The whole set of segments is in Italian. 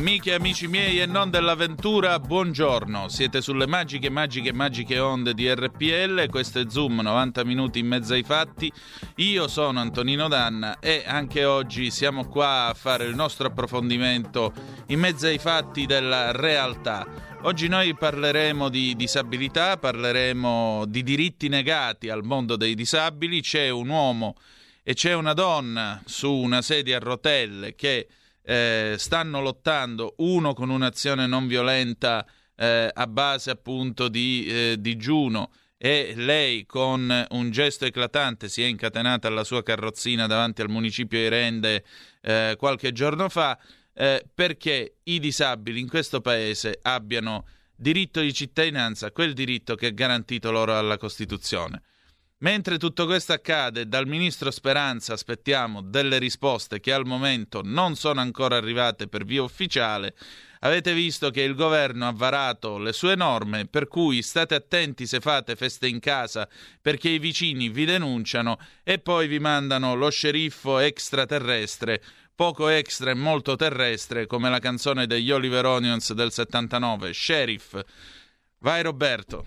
Amiche e amici miei e non dell'avventura, buongiorno. Siete sulle magiche, magiche, magiche onde di RPL. Questo è Zoom, 90 minuti in mezzo ai fatti. Io sono Antonino Danna e anche oggi siamo qua a fare il nostro approfondimento in mezzo ai fatti della realtà. Oggi noi parleremo di disabilità, parleremo di diritti negati al mondo dei disabili. C'è un uomo e c'è una donna su una sedia a rotelle che eh, stanno lottando, uno con un'azione non violenta eh, a base appunto di eh, digiuno e lei con un gesto eclatante si è incatenata alla sua carrozzina davanti al municipio di Rende eh, qualche giorno fa eh, perché i disabili in questo paese abbiano diritto di cittadinanza, quel diritto che è garantito loro dalla Costituzione. Mentre tutto questo accade, dal ministro Speranza aspettiamo delle risposte che al momento non sono ancora arrivate per via ufficiale. Avete visto che il governo ha varato le sue norme, per cui state attenti se fate feste in casa perché i vicini vi denunciano e poi vi mandano lo sceriffo extraterrestre, poco extra e molto terrestre, come la canzone degli Oliver Onions del 79, Sheriff. Vai Roberto.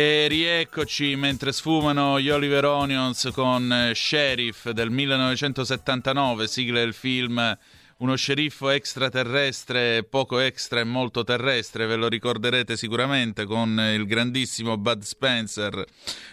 E rieccoci mentre sfumano gli Oliver Onions con eh, Sheriff del 1979, sigla del film Uno sceriffo extraterrestre, poco extra e molto terrestre, ve lo ricorderete sicuramente con il grandissimo Bud Spencer.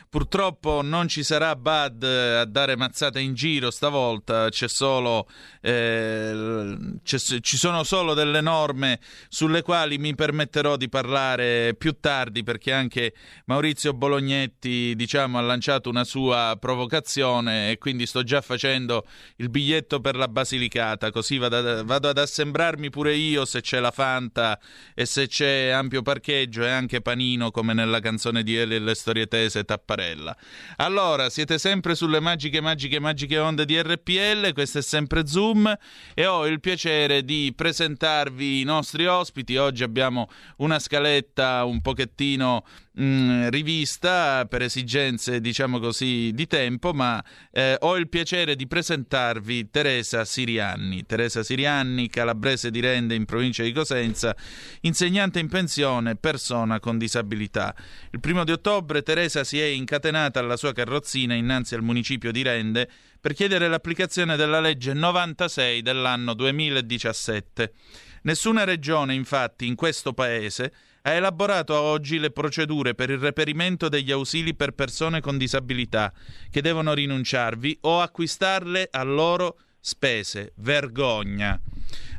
Purtroppo non ci sarà Bud eh, a dare mazzate in giro stavolta, c'è solo, eh, c'è, ci sono solo delle norme sulle quali mi permetterò di parlare più tardi perché anche Maurizio Bolognetti diciamo, ha lanciato una sua provocazione e quindi sto già facendo il biglietto per la Basilicata, così vado vado, ad assembrarmi pure io se c'è la Fanta e se c'è ampio parcheggio e anche panino come nella canzone di Eli e le storie tese Tapparella. Allora, siete sempre sulle magiche, magiche, magiche onde di RPL, questo è sempre Zoom e ho il piacere di presentarvi i nostri ospiti. Oggi abbiamo una scaletta un pochettino mm, rivista per esigenze, diciamo così, di tempo, ma eh, ho il piacere di presentarvi Teresa Sirianni. Teresa Sirianni, calabrese di Rende in provincia di Cosenza, insegnante in pensione, persona con disabilità. Il primo di ottobre Teresa si è incatenata alla sua carrozzina innanzi al municipio di Rende per chiedere l'applicazione della legge 96 dell'anno 2017. Nessuna regione, infatti, in questo paese ha elaborato a oggi le procedure per il reperimento degli ausili per persone con disabilità che devono rinunciarvi o acquistarle a loro spese. Vergogna.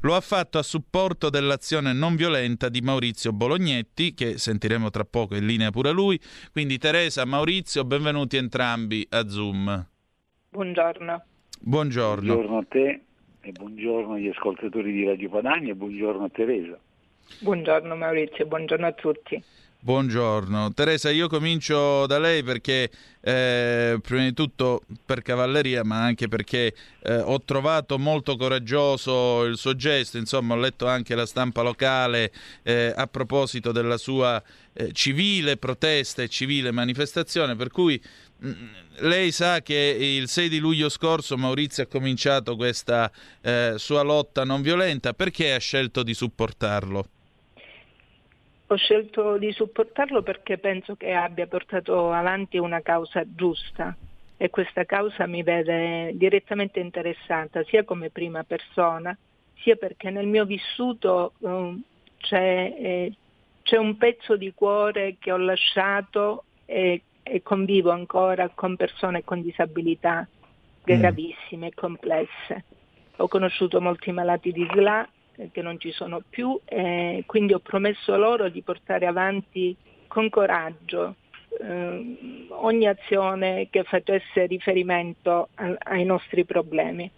Lo ha fatto a supporto dell'azione non violenta di Maurizio Bolognetti, che sentiremo tra poco in linea pure lui. Quindi Teresa, Maurizio, benvenuti entrambi a Zoom. Buongiorno. Buongiorno. Buongiorno a te e buongiorno agli ascoltatori di Radio Padania e buongiorno a Teresa. Buongiorno Maurizio, buongiorno a tutti. Buongiorno. Teresa, io comincio da lei perché eh, prima di tutto per cavalleria, ma anche perché eh, ho trovato molto coraggioso il suo gesto, insomma ho letto anche la stampa locale eh, a proposito della sua eh, civile protesta e civile manifestazione, per cui mm, lei sa che il 6 di luglio scorso Maurizio ha cominciato questa eh, sua lotta non violenta, perché ha scelto di supportarlo? Ho scelto di supportarlo perché penso che abbia portato avanti una causa giusta e questa causa mi vede direttamente interessata sia come prima persona sia perché nel mio vissuto um, c'è, eh, c'è, un pezzo di cuore che ho lasciato e, e convivo ancora con persone con disabilità mm. gravissime e complesse. Ho conosciuto molti malati di SLA che non ci sono più e quindi ho promesso loro di portare avanti con coraggio eh, ogni azione che facesse riferimento a, ai nostri problemi.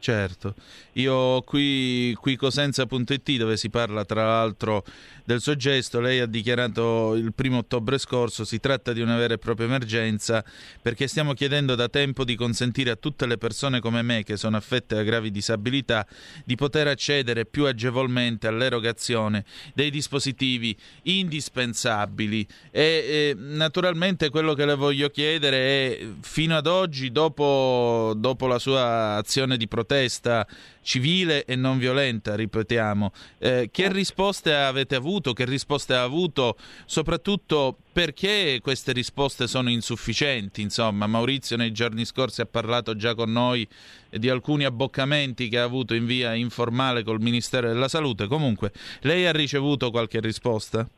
Certo, io qui, qui cosenza.it dove si parla tra l'altro del suo gesto, lei ha dichiarato il primo ottobre scorso, si tratta di una vera e propria emergenza perché stiamo chiedendo da tempo di consentire a tutte le persone come me che sono affette da gravi disabilità di poter accedere più agevolmente all'erogazione dei dispositivi indispensabili. E, e naturalmente quello che le voglio chiedere è fino ad oggi, dopo, dopo la sua azione di protesta civile e non violenta, ripetiamo. Eh, che risposte avete avuto? Che risposte ha avuto? Soprattutto perché queste risposte sono insufficienti? Insomma, Maurizio nei giorni scorsi ha parlato già con noi di alcuni abboccamenti che ha avuto in via informale col Ministero della Salute. Comunque, lei ha ricevuto qualche risposta?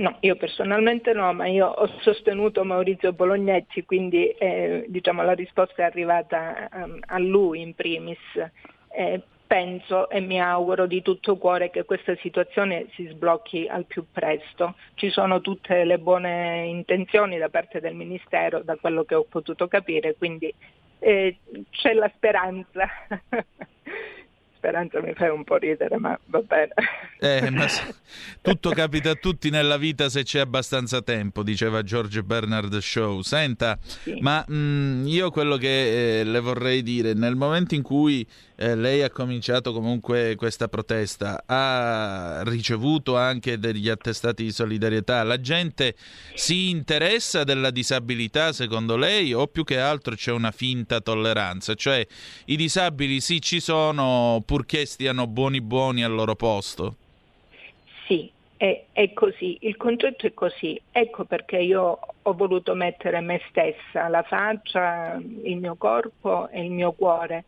No, io personalmente no, ma io ho sostenuto Maurizio Bolognetti, quindi eh, diciamo, la risposta è arrivata um, a lui in primis. Eh, penso e mi auguro di tutto cuore che questa situazione si sblocchi al più presto. Ci sono tutte le buone intenzioni da parte del Ministero, da quello che ho potuto capire, quindi eh, c'è la speranza. speranza mi fai un po' ridere, ma va bene. Eh, ma tutto capita a tutti nella vita se c'è abbastanza tempo, diceva George Bernard Shaw. Senta, sì. ma mh, mm, io quello che eh, le vorrei dire, nel momento in cui eh, lei ha cominciato comunque questa protesta, ha ricevuto anche degli attestati di solidarietà, la gente si interessa della disabilità secondo lei o più che altro c'è una finta tolleranza? Cioè i disabili sì ci sono purché stiano buoni buoni al loro posto? Sì, è, è, così, il concetto è così. Ecco perché io ho voluto mettere me stessa, la faccia, il mio corpo e il mio cuore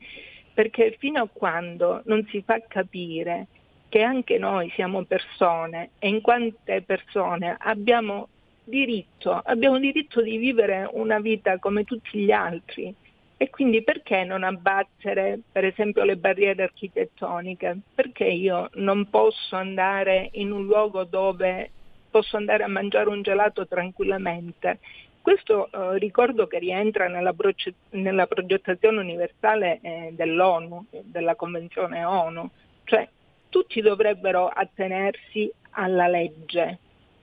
perché fino a quando non si fa capire che anche noi siamo persone e in quante persone abbiamo diritto, abbiamo diritto di vivere una vita come tutti gli altri e quindi perché non abbattere per esempio le barriere architettoniche? Perché io non posso andare in un luogo dove posso andare a mangiare un gelato tranquillamente Questo eh, ricordo che rientra nella, proce- nella progettazione universale eh, dell'ONU, della Convenzione ONU, cioè tutti dovrebbero attenersi alla legge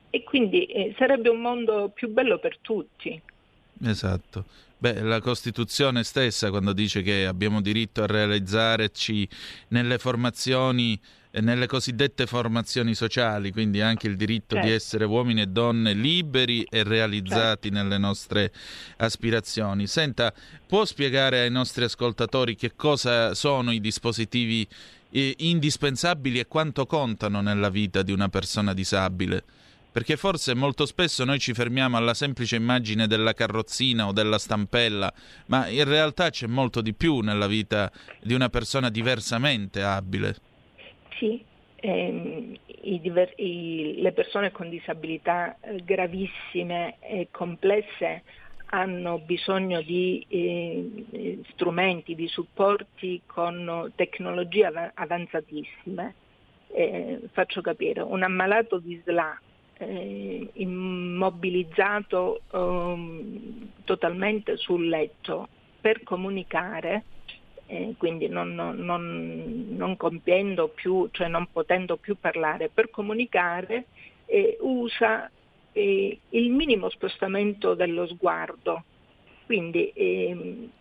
e quindi eh, sarebbe un mondo più bello per tutti. Esatto. Beh, la Costituzione stessa quando dice che abbiamo diritto a realizzarci nelle formazioni nelle cosiddette formazioni sociali, quindi anche il diritto certo. di essere uomini e donne liberi e realizzati certo. nelle nostre aspirazioni. Senta, può spiegare ai nostri ascoltatori che cosa sono i dispositivi eh, indispensabili e quanto contano nella vita di una persona disabile? Perché forse molto spesso noi ci fermiamo alla semplice immagine della carrozzina o della stampella, ma in realtà c'è molto di più nella vita di una persona diversamente abile. Sì, ehm, i diver- i, le persone con disabilità eh, gravissime e complesse hanno bisogno di eh, strumenti, di supporti con tecnologie av- avanzatissime. Eh, faccio capire, un ammalato di SLA eh, immobilizzato um, totalmente sul letto per comunicare eh, quindi non, non, non, compiendo più, cioè non potendo più parlare, per comunicare eh, usa eh, il minimo spostamento dello sguardo. Quindi, ehm,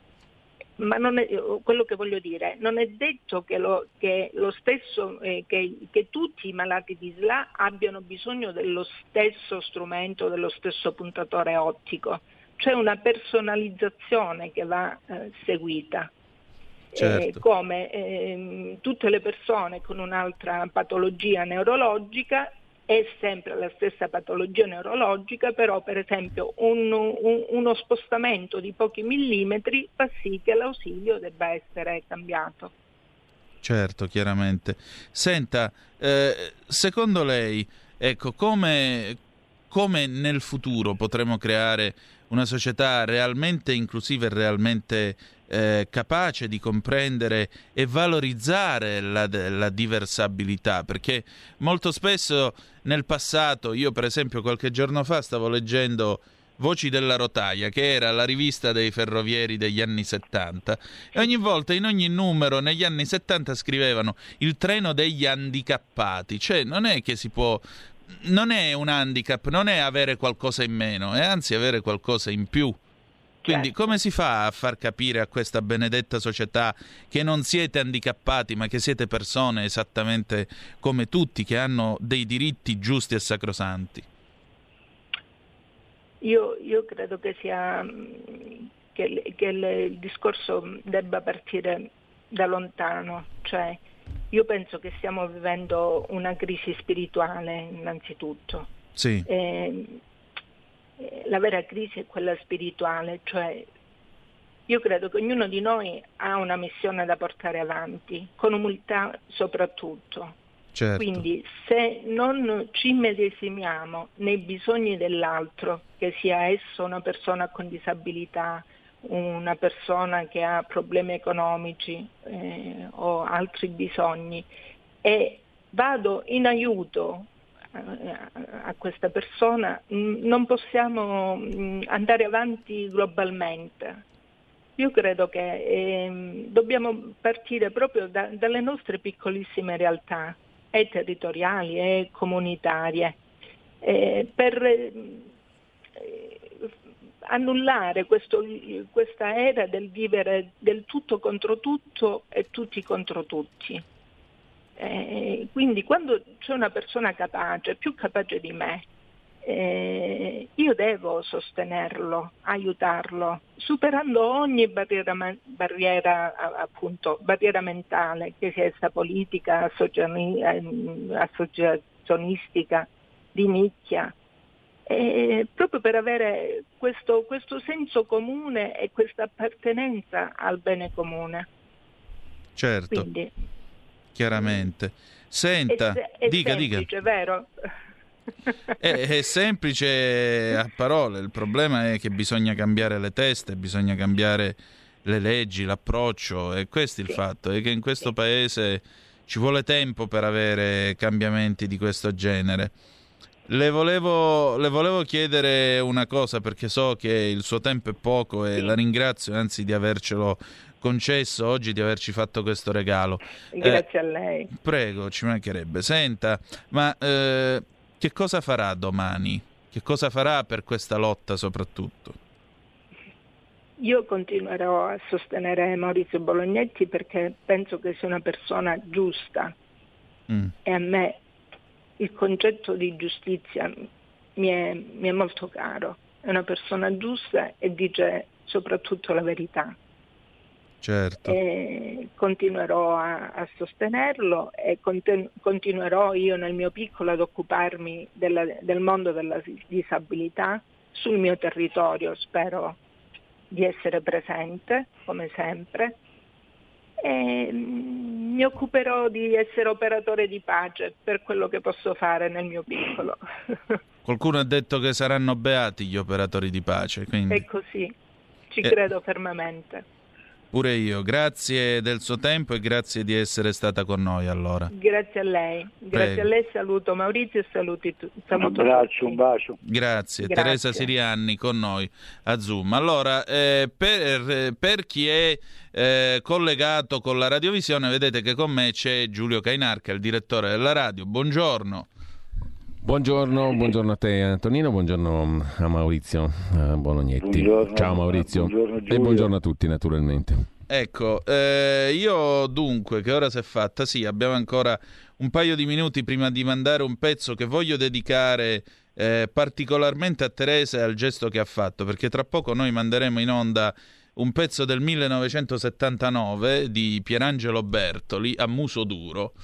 ma è, quello che voglio dire, non è detto che lo, che lo stesso, eh, che, che, tutti i malati di SLA abbiano bisogno dello stesso strumento, dello stesso puntatore ottico. C'è una personalizzazione che va eh, seguita. Certo. Eh, come eh, tutte le persone con un'altra patologia neurologica è sempre la stessa patologia neurologica, però per esempio un, un, uno spostamento di pochi millimetri fa sì che l'ausilio debba essere cambiato. Certo, chiaramente. Senta, eh, secondo lei, ecco, come, come nel futuro potremo creare una società realmente inclusiva e realmente eh, capace di comprendere e valorizzare la, la, diversabilità, perché molto spesso nel passato, io per esempio qualche giorno fa stavo leggendo Voci della rotaia, che era la rivista dei ferrovieri degli anni 70, e ogni volta in ogni numero negli anni 70 scrivevano il treno degli handicappati, cioè non è che si può non è un handicap, non è avere qualcosa in meno, è anzi avere qualcosa in più. Quindi certo. come si fa a far capire a questa benedetta società che non siete handicappati, ma che siete persone esattamente come tutti, che hanno dei diritti giusti e sacrosanti? Io, io credo che, sia, che, che il discorso debba partire da lontano, cioè io penso che stiamo vivendo una crisi spirituale innanzitutto. Sì. Eh, la vera crisi è quella spirituale, cioè io credo che ognuno di noi ha una missione da portare avanti, con umiltà soprattutto. Certo. Quindi se non ci medesimiamo nei bisogni dell'altro, che sia esso una persona con disabilità, una persona che ha problemi economici eh, o altri bisogni, e vado in aiuto a questa persona, mm, non possiamo mm, andare avanti globalmente. Io credo che eh, dobbiamo partire proprio da, dalle nostre piccolissime realtà, e territoriali e comunitarie, eh, per eh, annullare questo, questa era del vivere del tutto contro tutto e tutti contro tutti. Eh, quindi quando c'è una persona capace, più capace di me, eh, io devo sostenerlo, aiutarlo, superando ogni barriera, barriera, appunto, barriera mentale, che sia essa politica, ehm, associazionistica, di nicchia, eh, proprio per avere questo, questo senso comune e questa appartenenza al bene comune. Certo. Quindi, chiaramente. Senta, è, è dica, semplice, dica. vero? È, è, semplice a parole, il problema è che bisogna cambiare le teste, bisogna cambiare le leggi, l'approccio e questo è il sì. fatto, è che in questo sì. paese ci vuole tempo per avere cambiamenti di questo genere. Le volevo, le volevo, chiedere una cosa perché so che il suo tempo è poco e la ringrazio anzi di avercelo concesso oggi, di averci fatto questo regalo. Grazie eh, a lei. Prego, ci mancherebbe. Senta, ma eh, che cosa farà domani? Che cosa farà per questa lotta soprattutto? Io continuerò a sostenere Maurizio Bolognetti perché penso che sia una persona giusta mm. e a me il concetto di giustizia mi è, mi è molto caro. È una persona giusta e dice soprattutto la verità. Certo. E continuerò a, a, sostenerlo e continu- continuerò io nel mio piccolo ad occuparmi della, del mondo della disabilità sul mio territorio. Spero di essere presente, come sempre, e mm, mi occuperò di essere operatore di pace per quello che posso fare nel mio piccolo. Qualcuno ha detto che saranno beati gli operatori di pace. Quindi... È così, ci eh... credo fermamente. Pure io, grazie del suo tempo e grazie di essere stata con noi allora. Grazie a lei, grazie Prego. a lei, saluto Maurizio e saluti tu. Un abbraccio, un bacio. Grazie. grazie. Teresa Sirianni con noi a Zoom. Allora, eh, per, per, chi è eh, collegato con la radiovisione, vedete che con me c'è Giulio Cainarca, il direttore della radio. Buongiorno. Buongiorno, buongiorno a te Antonino, buongiorno a Maurizio a Bolognetti. Buongiorno, Ciao Maurizio buongiorno e buongiorno a tutti naturalmente. Ecco, eh, io dunque, che ora si è fatta? Sì, abbiamo ancora un paio di minuti prima di mandare un pezzo che voglio dedicare eh, particolarmente a Teresa e al gesto che ha fatto, perché tra poco noi manderemo in onda un pezzo del 1979 di Pierangelo Bertoli a muso duro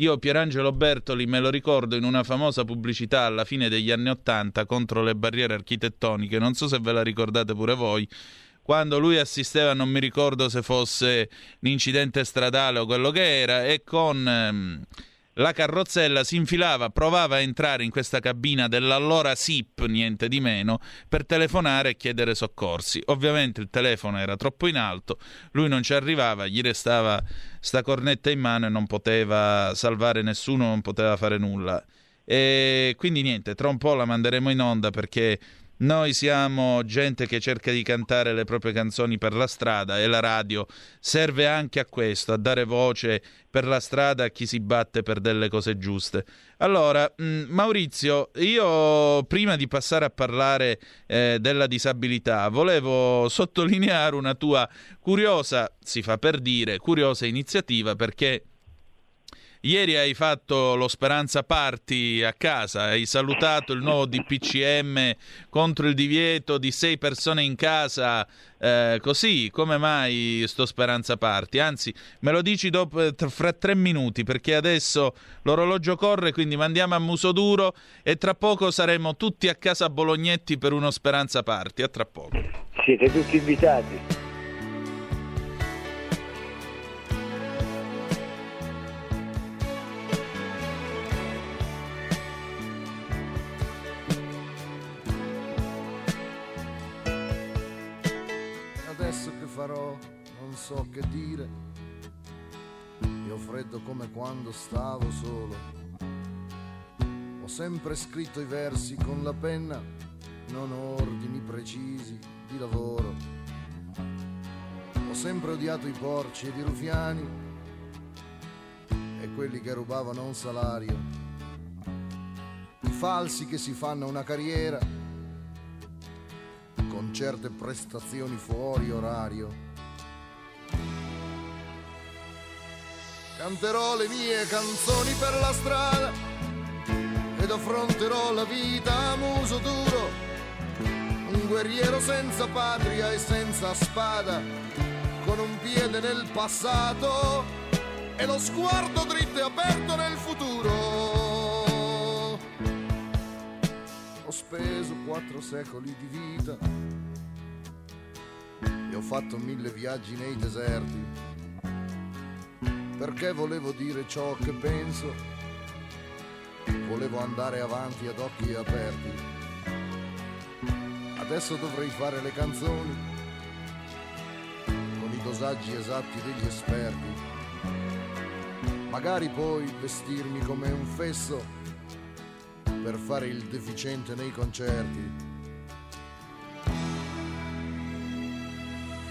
io Pierangelo Bertoli me lo ricordo in una famosa pubblicità alla fine degli anni Ottanta contro le barriere architettoniche, non so se ve la ricordate pure voi, quando lui assisteva, non mi ricordo se fosse un incidente stradale o quello che era, e con... Ehm, la carrozzella si infilava, provava a entrare in questa cabina dell'allora SIP, niente di meno, per telefonare e chiedere soccorsi. Ovviamente il telefono era troppo in alto, lui non ci arrivava, gli restava sta cornetta in mano e non poteva salvare nessuno, non poteva fare nulla. E quindi niente, tra un po' la manderemo in onda perché noi siamo gente che cerca di cantare le proprie canzoni per la strada e la radio serve anche a questo, a dare voce per la strada a chi si batte per delle cose giuste. Allora, mm, Maurizio, io prima di passare a parlare eh, della disabilità, volevo sottolineare una tua curiosa, si fa per dire, curiosa iniziativa perché Ieri hai fatto lo Speranza Party a casa, hai salutato il nuovo DPCM contro il divieto di sei persone in casa. Eh, così, come mai sto Speranza Party? Anzi, me lo dici dopo, eh, fra tre minuti perché adesso l'orologio corre, quindi mandiamo a muso duro e tra poco saremo tutti a casa Bolognetti per uno Speranza Party. A tra poco. Siete tutti invitati. So che dire. Io freddo come quando stavo solo. Ho sempre scritto i versi con la penna, non ordini precisi di lavoro. Ho sempre odiato i porci ed i rufiani e quelli che rubavano un salario. I falsi che si fanno una carriera con certe prestazioni fuori orario. Canterò le mie canzoni per la strada ed affronterò la vita a muso duro, un guerriero senza patria e senza spada, con un piede nel passato e lo sguardo dritto e aperto nel futuro. Ho speso quattro secoli di vita e ho fatto mille viaggi nei deserti perché volevo dire ciò che penso, volevo andare avanti ad occhi aperti. Adesso dovrei fare le canzoni con i dosaggi esatti degli esperti, magari poi vestirmi come un fesso per fare il deficiente nei concerti.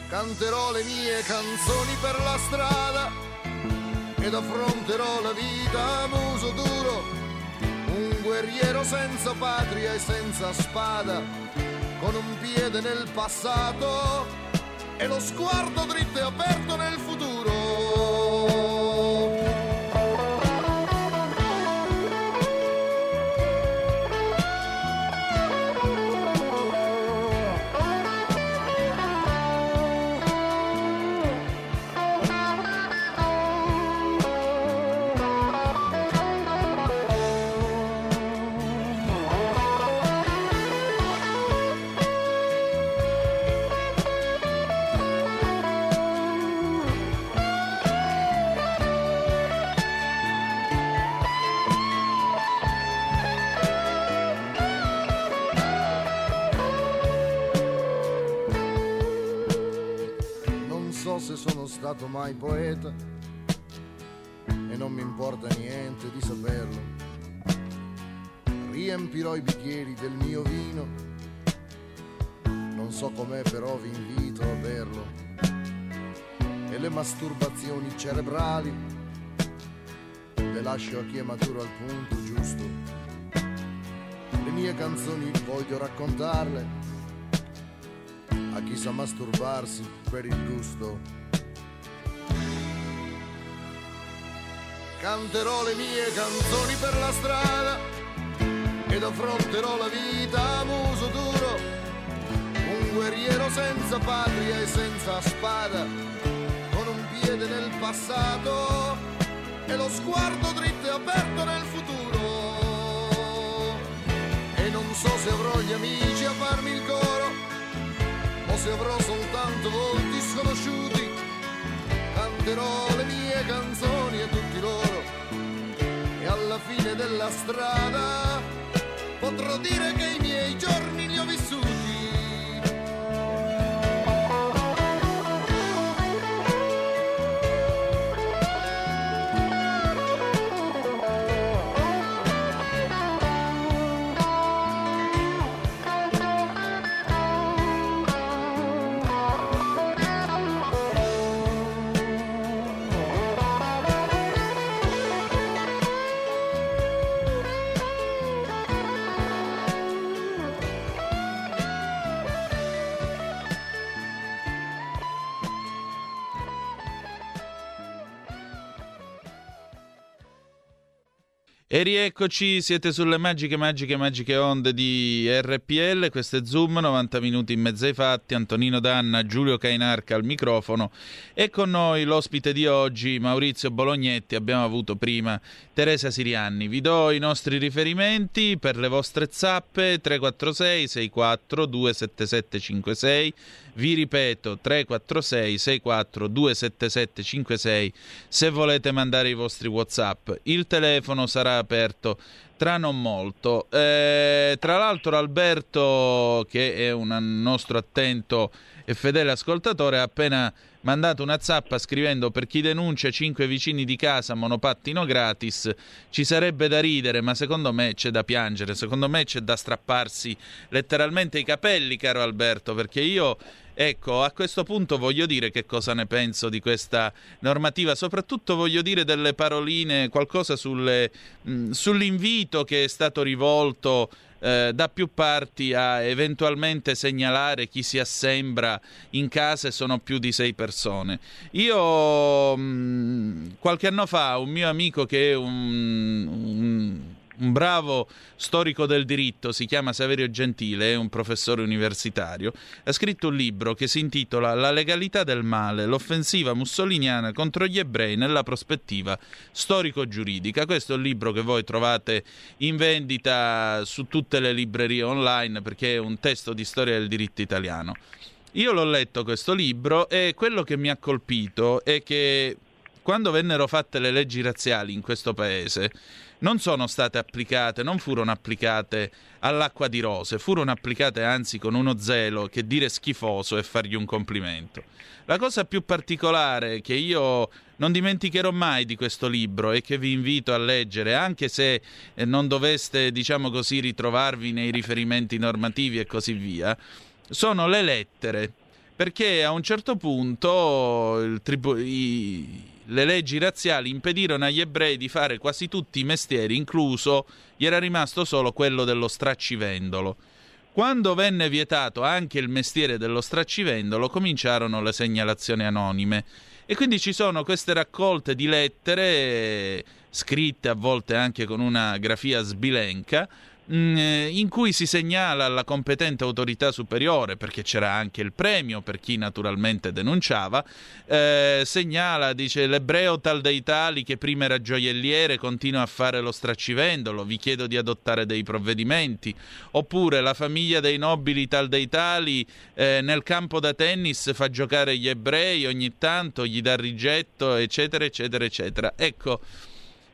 Canterò le mie canzoni per la strada ed affronterò la vita a muso duro, un guerriero senza patria e senza spada, con un piede nel passato e lo sguardo dritto e aperto nel futuro. Lascio a chi è maturo al punto giusto. Le mie canzoni voglio raccontarle a chi sa masturbarsi per il gusto. Canterò le mie canzoni per la strada ed affronterò la vita a muso duro, un guerriero senza patria e senza spada, con un piede nel passato e lo sguardo dritto e aperto nel futuro. E non so se avrò gli amici a farmi il coro o se avrò soltanto volti sconosciuti, canterò le mie canzoni a tutti loro e alla fine della strada potrò dire che i miei giorni li E rieccoci, siete sulle magiche, magiche, magiche onde di RPL, questo è Zoom, 90 minuti in mezzo ai fatti, Antonino Danna, Giulio Cainarca al microfono. E con noi l'ospite di oggi, Maurizio Bolognetti, abbiamo avuto prima Teresa Sirianni. Vi do i nostri riferimenti per le vostre zappe, 346 64 27756, vi ripeto 346 64 27756 se volete mandare i vostri Whatsapp. Il telefono sarà aperto tra non molto. Eh, tra l'altro Alberto, che è un nostro attento e fedele ascoltatore, ha appena mandato una zappa scrivendo per chi denuncia 5 vicini di casa monopattino gratis. Ci sarebbe da ridere ma secondo me c'è da piangere. Secondo me c'è da strapparsi letteralmente i capelli caro Alberto perché io Ecco, a questo punto voglio dire che cosa ne penso di questa normativa, soprattutto voglio dire delle paroline, qualcosa sulle, mh, sull'invito che è stato rivolto eh, da più parti a eventualmente segnalare chi si assembra in casa e sono più di sei persone. Io mh, qualche anno fa un mio amico che è un, un un bravo storico del diritto, si chiama Saverio Gentile, è un professore universitario, ha scritto un libro che si intitola La legalità del male, l'offensiva mussoliniana contro gli ebrei nella prospettiva storico-giuridica. Questo è un libro che voi trovate in vendita su tutte le librerie online perché è un testo di storia del diritto italiano. Io l'ho letto questo libro e quello che mi ha colpito è che quando vennero fatte le leggi razziali in questo paese, non sono state applicate, non furono applicate all'acqua di rose, furono applicate anzi con uno zelo che dire schifoso è fargli un complimento. La cosa più particolare che io non dimenticherò mai di questo libro e che vi invito a leggere, anche se eh, non doveste, diciamo così, ritrovarvi nei riferimenti normativi e così via, sono le lettere. Perché a un certo punto tribu- i, le leggi razziali impedirono agli ebrei di fare quasi tutti i mestieri, incluso gli era rimasto solo quello dello straccivendolo. Quando venne vietato anche il mestiere dello straccivendolo, cominciarono le segnalazioni anonime. E quindi ci sono queste raccolte di lettere scritte a volte anche con una grafia sbilenca, in cui si segnala alla competente autorità superiore, perché c'era anche il premio per chi naturalmente denunciava, eh, segnala, dice l'ebreo tal dei tali che prima era gioielliere continua a fare lo straccivendolo, vi chiedo di adottare dei provvedimenti, oppure la famiglia dei nobili tal dei tali eh, nel campo da tennis fa giocare gli ebrei ogni tanto, gli dà rigetto, eccetera, eccetera, eccetera. Ecco,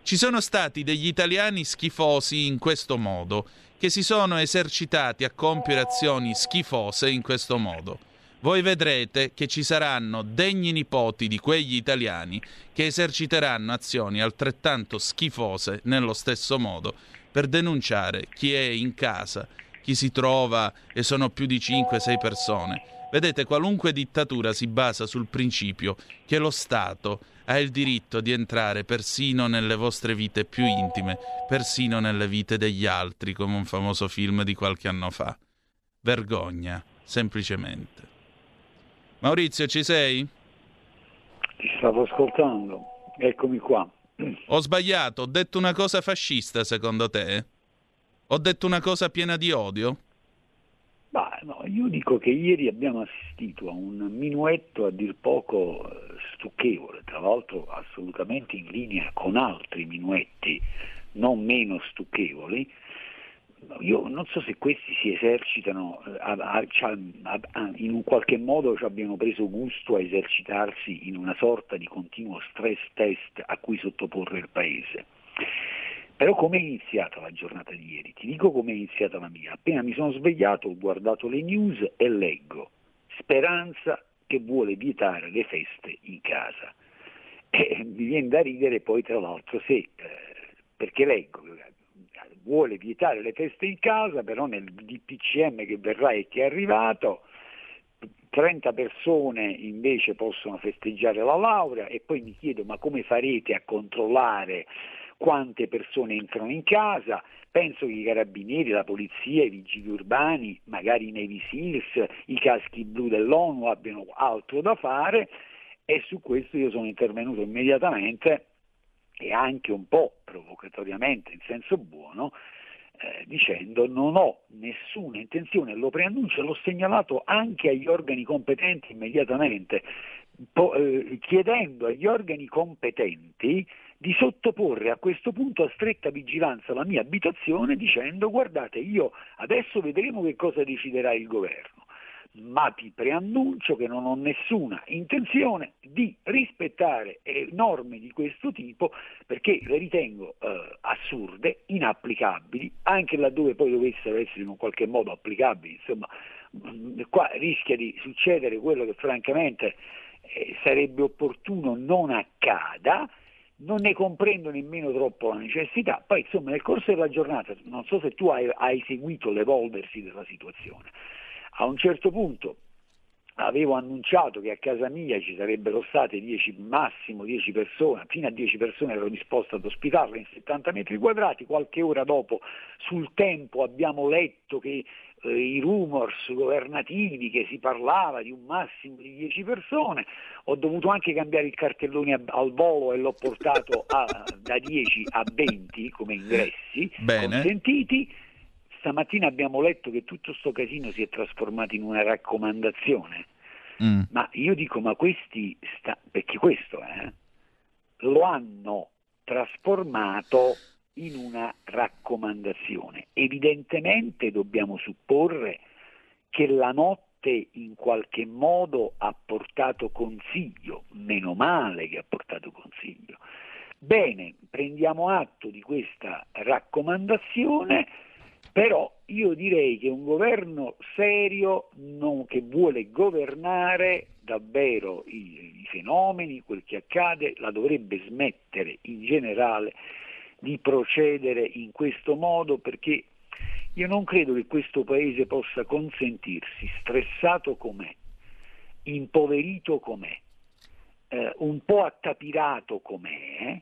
ci sono stati degli italiani schifosi in questo modo, che si sono esercitati a compiere azioni schifose in questo modo. Voi vedrete che ci saranno degni nipoti di quegli italiani che eserciteranno azioni altrettanto schifose nello stesso modo per denunciare chi è in casa, chi si trova e sono più di 5-6 persone. Vedete, qualunque dittatura si basa sul principio che lo Stato ha il diritto di entrare persino nelle vostre vite più intime, persino nelle vite degli altri, come un famoso film di qualche anno fa. Vergogna, semplicemente. Maurizio, ci sei? Ti stavo ascoltando, eccomi qua. Ho sbagliato, ho detto una cosa fascista secondo te? Ho detto una cosa piena di odio? Bah, no, io dico che ieri abbiamo assistito a un minuetto a dir poco stucchevole, tra l'altro assolutamente in linea con altri minuetti non meno stucchevoli. Io non so se questi si esercitano, eh, in un qualche modo ci abbiano preso gusto a esercitarsi in una sorta di continuo stress test a cui sottoporre il Paese. Però come è iniziata la giornata di ieri? Ti dico come è iniziata la mia. Appena mi sono svegliato ho guardato le news e leggo Speranza che vuole vietare le feste in casa. E mi viene da ridere poi tra l'altro se, eh, perché leggo, vuole vietare le feste in casa, però nel DPCM che verrà e che è arrivato 30 persone invece possono festeggiare la laurea e poi mi chiedo ma come farete a controllare quante persone entrano in casa, penso che i carabinieri, la polizia, i vigili urbani, magari i Navy Seals, i caschi blu dell'ONU abbiano altro da fare e su questo io sono intervenuto immediatamente e anche un po' provocatoriamente, in senso buono, eh, dicendo non ho nessuna intenzione, lo preannuncio, l'ho segnalato anche agli organi competenti immediatamente, po- eh, chiedendo agli organi competenti di sottoporre a questo punto a stretta vigilanza la mia abitazione dicendo guardate io adesso vedremo che cosa deciderà il governo. Ma ti preannuncio che non ho nessuna intenzione di rispettare eh, norme di questo tipo perché le ritengo eh, assurde, inapplicabili, anche laddove poi dovessero essere in un qualche modo applicabili, insomma, mh, qua rischia di succedere quello che francamente eh, sarebbe opportuno non accada, non ne comprendo nemmeno troppo la necessità. Poi insomma nel corso della giornata, non so se tu hai, hai seguito l'evolversi della situazione, a un certo punto avevo annunciato che a casa mia ci sarebbero state 10, massimo 10 persone, fino a 10 persone ero disposto ad ospitarle in 70 metri quadrati, qualche ora dopo sul tempo abbiamo letto che i rumors governativi che si parlava di un massimo di 10 persone, ho dovuto anche cambiare il cartellone al volo e l'ho portato a, da 10 a 20 come ingressi Bene. consentiti. Stamattina abbiamo letto che tutto questo casino si è trasformato in una raccomandazione. Mm. Ma io dico, ma questi, sta... perché questo eh, lo hanno trasformato in una raccomandazione. Evidentemente dobbiamo supporre che la notte in qualche modo ha portato consiglio, meno male che ha portato consiglio, Bene, prendiamo atto di questa raccomandazione, però io direi che un governo serio non, che vuole governare davvero i, i fenomeni, quel che accade, la dovrebbe smettere in generale di procedere in questo modo perché io non credo che questo Paese possa consentirsi, stressato com'è, impoverito com'è, eh, un po' attapirato com'è,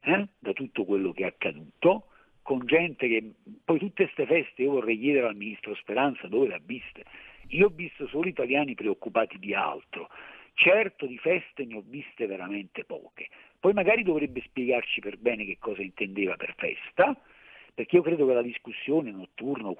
eh, da tutto quello che è accaduto, con gente che poi tutte queste feste io vorrei chiedere al ministro Speranza dove le ha viste. Io ho visto solo italiani preoccupati di altro. Certo di feste ne ho viste veramente poche. Poi magari dovrebbe spiegarci per bene che cosa intendeva per festa, perché io credo che la discussione notturna,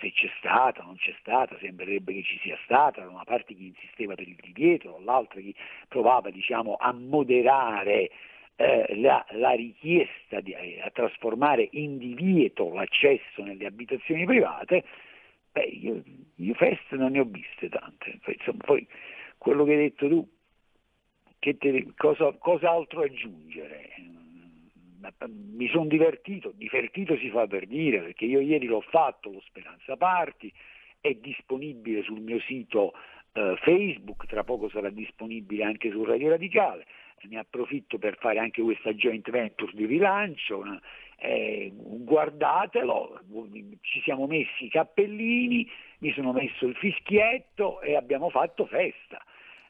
se c'è stata non c'è stata, sembrerebbe che ci sia stata, da una parte chi insisteva per il divieto, dall'altra chi provava diciamo, a moderare eh, la, la, richiesta di, eh, a trasformare in divieto l'accesso nelle abitazioni private, beh, io, io feste non ne ho viste tante, insomma, poi quello che hai detto tu, te, cosa, cosa altro aggiungere? mi sono divertito, divertito si fa per dire, perché io ieri l'ho fatto, lo Speranza Party, è disponibile sul mio sito eh, Facebook, tra poco sarà disponibile anche su Radio Radicale, ne approfitto per fare anche questa joint venture di rilancio, eh, guardatelo, ci siamo messi i cappellini, mi sono messo il fischietto e abbiamo fatto festa.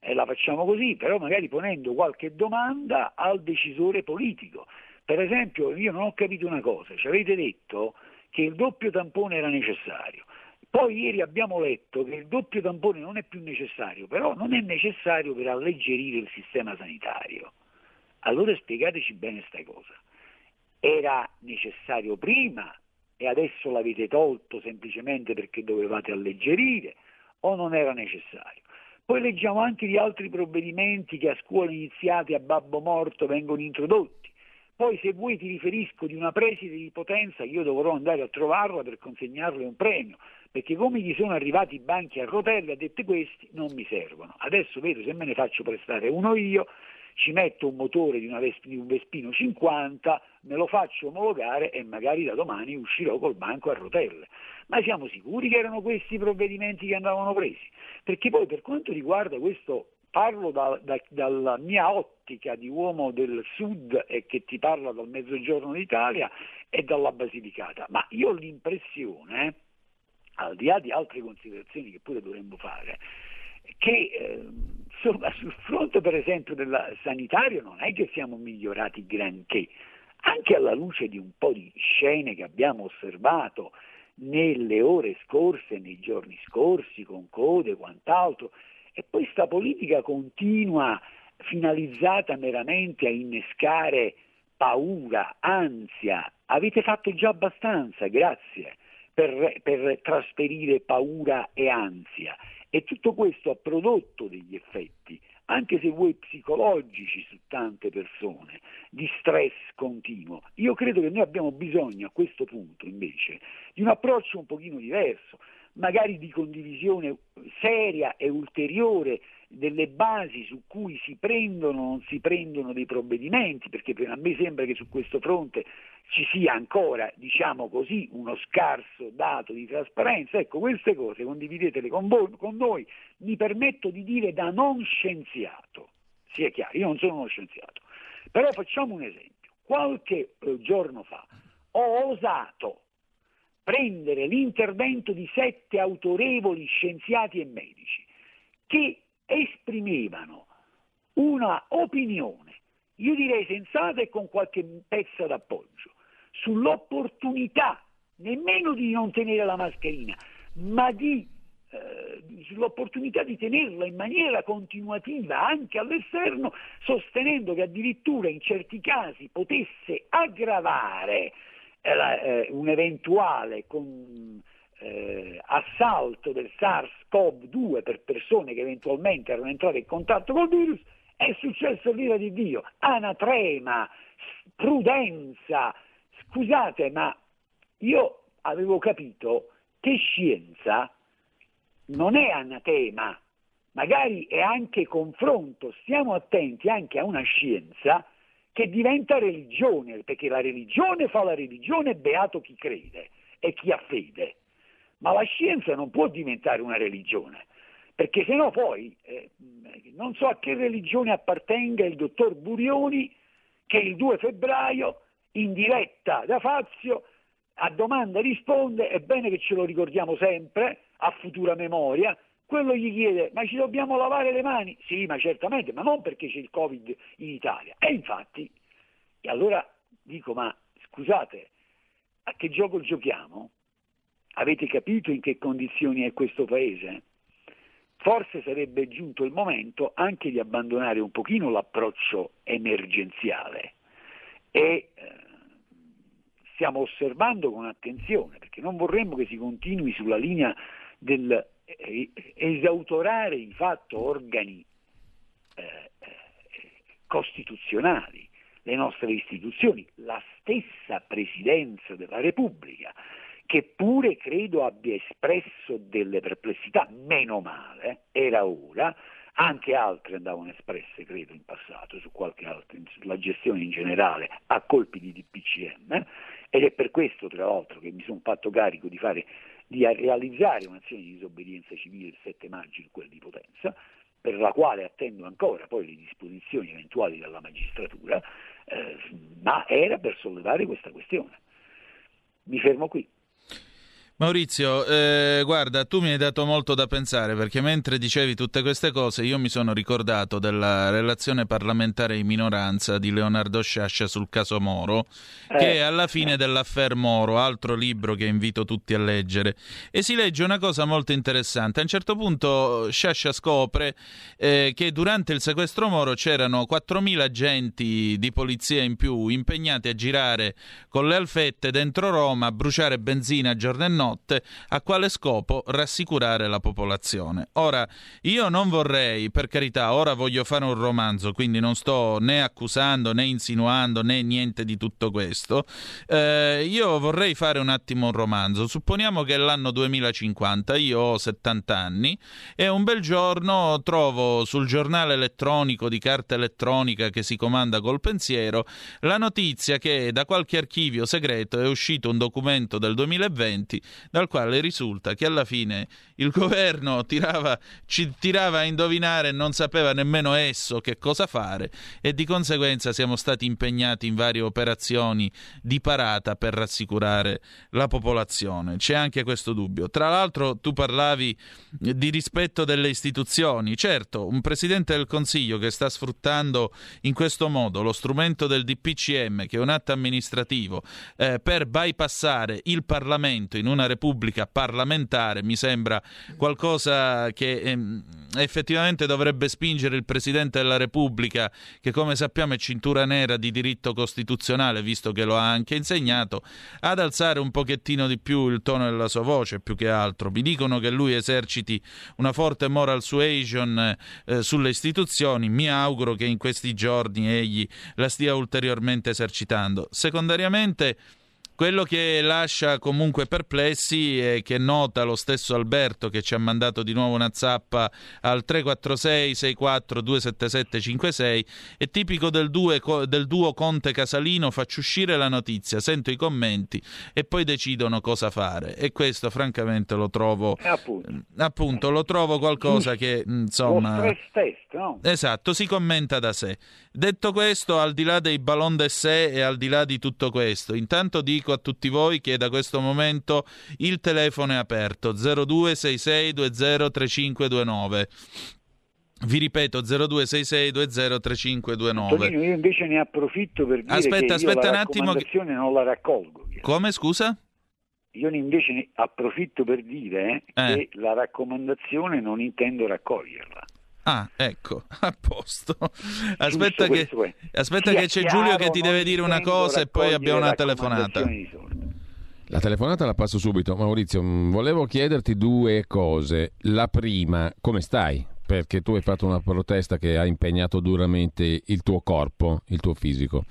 E la facciamo così, però magari ponendo qualche domanda al decisore politico, per esempio, io non ho capito una cosa, ci avete detto che il doppio tampone era necessario. Poi ieri abbiamo letto che il doppio tampone non è più necessario, però non è necessario per alleggerire il sistema sanitario. Allora spiegateci bene questa cosa. Era necessario prima e adesso l'avete tolto semplicemente perché dovevate alleggerire o non era necessario? Poi leggiamo anche di altri provvedimenti che a scuole iniziate a babbo morto vengono introdotti. Poi se vuoi ti riferisco di una preside di potenza, io dovrò andare a trovarla per consegnarle un premio, perché come gli sono arrivati i banchi a rotelle, ha detto questi non mi servono. Adesso vedo se me ne faccio prestare uno io, ci metto un motore di, Vesp- di un Vespino 50, me lo faccio omologare e magari da domani uscirò col banco a rotelle. Ma siamo sicuri che erano questi i provvedimenti che andavano presi? Perché poi per quanto riguarda questo parlo da, da, dalla mia ottica di uomo del sud e che ti parla dal mezzogiorno d'Italia e dalla Basilicata, ma io ho l'impressione, al di là di altre considerazioni che pure dovremmo fare, che eh, insomma, sul fronte per esempio del sanitario non è che siamo migliorati granché, anche alla luce di un po' di scene che abbiamo osservato nelle ore scorse, nei giorni scorsi, con code e quant'altro, e poi sta politica continua, finalizzata meramente a innescare paura, ansia. Avete fatto già abbastanza, grazie, per, per trasferire paura e ansia. E tutto questo ha prodotto degli effetti, anche se vuoi psicologici su tante persone, di stress continuo. Io credo che noi abbiamo bisogno a questo punto invece di un approccio un pochino diverso magari di condivisione seria e ulteriore delle basi su cui si prendono o non si prendono dei provvedimenti, perché a me sembra che su questo fronte ci sia ancora, diciamo così, uno scarso dato di trasparenza. Ecco, queste cose condividetele con, voi, con noi, mi permetto di dire da non scienziato, sia chiaro, io non sono uno scienziato, però facciamo un esempio. Qualche eh, giorno fa ho osato prendere l'intervento di sette autorevoli scienziati e medici che esprimevano una opinione, io direi sensata e con qualche pezza d'appoggio, sull'opportunità nemmeno di non tenere la mascherina, ma di, eh, sull'opportunità di tenerla in maniera continuativa anche all'esterno, sostenendo che addirittura in certi casi potesse aggravare eh, un eventuale con, eh, assalto del SARS-CoV-2 per persone che eventualmente erano entrate in contatto col virus, è successo l'ira di Dio, anatrema, prudenza. Scusate, ma io avevo capito che scienza non è anatema, magari è anche confronto. Stiamo attenti anche a una scienza che diventa religione, perché la religione fa la religione, beato chi crede e chi ha fede. Ma la scienza non può diventare una religione, perché se no poi eh, non so a che religione appartenga il dottor Burioni che il 2 febbraio in diretta da Fazio a domanda risponde, è bene che ce lo ricordiamo sempre, a futura memoria, quello gli chiede, ma ci dobbiamo lavare le mani? Sì, ma certamente, ma non perché c'è il Covid in Italia. E infatti, e allora dico, ma scusate, a che gioco giochiamo? Avete capito in che condizioni è questo paese? Forse sarebbe giunto il momento anche di abbandonare un pochino l'approccio emergenziale e eh, stiamo osservando con attenzione perché non vorremmo che si continui sulla linea del eh, esautorare di fatto organi eh, costituzionali, le nostre istituzioni, la stessa Presidenza della Repubblica, che pure credo abbia espresso delle perplessità, meno male, era ora, anche altre andavano espresse, credo, in passato, su qualche altra, sulla gestione in generale, a colpi di DPCM, ed è per questo, tra l'altro, che mi sono fatto carico di fare di realizzare un'azione di disobbedienza civile il 7 maggio in quel di Potenza, per la quale attendo ancora poi le disposizioni eventuali della magistratura, eh, ma era per sollevare questa questione. Mi fermo qui. Maurizio, eh, guarda, tu mi hai dato molto da pensare perché mentre dicevi tutte queste cose io mi sono ricordato della relazione parlamentare in minoranza di Leonardo Sciascia sul caso Moro, eh. che è alla fine dell'affair Moro, altro libro che invito tutti a leggere. E si legge una cosa molto interessante. A un certo punto Sciascia scopre eh, che durante il sequestro Moro c'erano 4.000 agenti di polizia in più impegnati a girare con le alfette dentro Roma, a bruciare benzina giorno e notte notte. A quale scopo? Rassicurare la popolazione. Ora, io non vorrei, per carità, ora voglio fare un romanzo, quindi non sto né accusando né insinuando né niente di tutto questo. Eh, io vorrei fare un attimo un romanzo. Supponiamo che è l'anno 2050, io ho 70 anni e un bel giorno trovo sul giornale elettronico di carta elettronica che si comanda col pensiero la notizia che da qualche archivio segreto è uscito un documento del 2020 dal quale risulta che alla fine il governo tirava, ci tirava a indovinare e non sapeva nemmeno esso che cosa fare e di conseguenza siamo stati impegnati in varie operazioni di parata per rassicurare la popolazione. C'è anche questo dubbio. Tra l'altro tu parlavi di rispetto delle istituzioni. Certo, un Presidente del Consiglio che sta sfruttando in questo modo lo strumento del DPCM, che è un atto amministrativo, eh, per bypassare il Parlamento in una una repubblica parlamentare mi sembra qualcosa che ehm, effettivamente dovrebbe spingere il Presidente della Repubblica, che come sappiamo è cintura nera di diritto costituzionale, visto che lo ha anche insegnato, ad alzare un pochettino di più il tono della sua voce, più che altro. Mi dicono che lui eserciti una forte moral suasion eh, sulle istituzioni, mi auguro che in questi giorni egli la stia ulteriormente esercitando. Secondariamente quello che lascia comunque perplessi è che nota lo stesso Alberto che ci ha mandato di nuovo una zappa al 346 64 277 56 è tipico del, due, del duo Conte Casalino faccio uscire la notizia, sento i commenti e poi decidono cosa fare e questo francamente lo trovo appunto. appunto. lo trovo qualcosa che insomma test, no? esatto, si commenta da sé detto questo al di là dei ballon d'essè e al di là di tutto questo intanto dico dico a tutti voi che da questo momento il telefono è aperto 0266203529. Vi ripeto 0266203529. Antonino, io invece ne approfitto per dire aspetta, che aspetta un attimo che... non la raccolgo. Come scusa? Io invece ne approfitto per dire eh. che la raccomandazione non intendo raccoglierla. Ah, ecco, a posto. Aspetta, che, aspetta che, c'è Giulio che ti deve dire una cosa e poi abbiamo una telefonata. La telefonata la passo subito. Maurizio, mm, volevo chiederti due cose. La prima, come stai? Perché tu hai fatto una protesta che ha impegnato duramente il tuo corpo, il tuo fisico.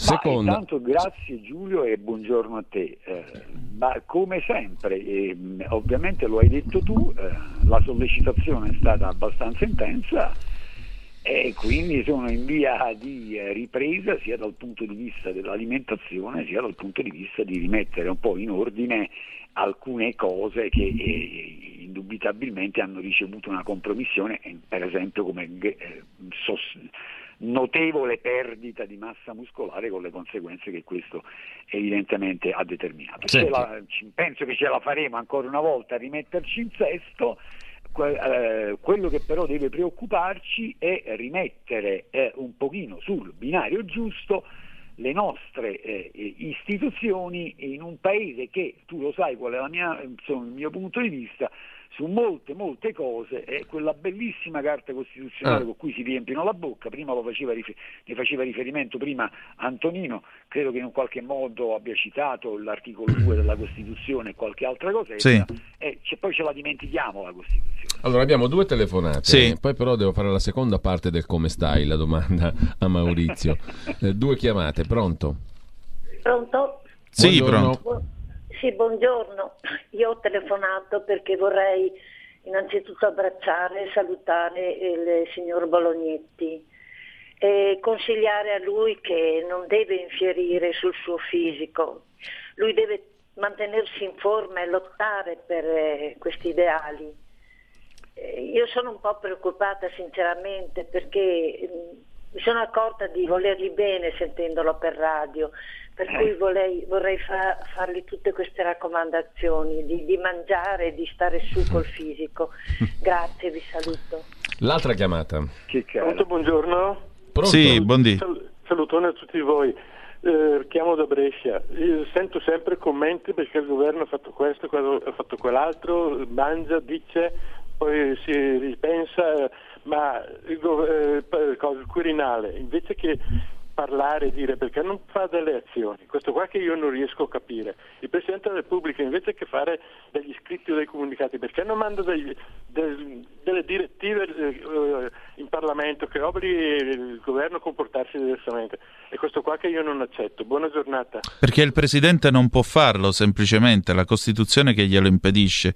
Seconda... intanto grazie Giulio e buongiorno a te. Eh, ma come sempre, eh, ovviamente lo hai detto tu, eh, la sollecitazione è stata abbastanza intensa e quindi sono in via di ripresa sia dal punto di vista dell'alimentazione sia dal punto di vista di rimettere un po' in ordine alcune cose che eh, indubitabilmente hanno ricevuto una compromissione, per esempio come eh, sos- notevole perdita di massa muscolare con le conseguenze che questo evidentemente ha determinato. La, penso che ce la faremo ancora una volta a rimetterci in sesto. Eh, quello che però deve preoccuparci è rimettere eh, un pochino sul binario giusto le nostre eh, istituzioni in un paese che, tu lo sai qual è mia, insomma, il mio punto di vista, su molte, molte cose è quella bellissima carta costituzionale ah. con cui si riempiono la bocca, prima lo faceva, ne faceva riferimento prima Antonino, credo che in qualche modo abbia citato l'articolo 2 della Costituzione e qualche altra cosa, sì. e poi ce la dimentichiamo la Costituzione. Allora abbiamo due telefonate, sì. poi però devo fare la seconda parte del come stai, la domanda a Maurizio. eh, due chiamate, pronto? Pronto? Sì, Buongiorno. pronto. Sì, buongiorno. Io ho telefonato perché vorrei innanzitutto abbracciare e salutare il signor Bolognetti e consigliare a lui che non deve infierire sul suo fisico. Lui deve mantenersi in forma e lottare per eh, questi ideali. Eh, io sono un po' preoccupata sinceramente perché mm, mi sono accorta di volergli bene sentendolo per radio, per eh. cui vorrei, vorrei fa, fargli tutte queste raccomandazioni di, di mangiare, di stare su col fisico. Grazie, vi saluto. L'altra chiamata. Pronto, buongiorno. Pronto? Sì, buondì. Sal- salutone a tutti voi. Eh, chiamo da Brescia. Io sento sempre commenti perché il governo ha fatto questo, ha fatto quell'altro, mangia, dice, poi si ripensa, ma il, eh, il Quirinale, invece che parlare dire perché non fa delle azioni. Questo qua che io non riesco a capire. Il Presidente della Repubblica invece che fare degli scritti o dei comunicati, perché non manda degli, del, delle direttive eh, in Parlamento che obblighi il governo a comportarsi diversamente? È questo qua che io non accetto. Buona giornata. Perché il Presidente non può farlo semplicemente, la Costituzione che glielo impedisce.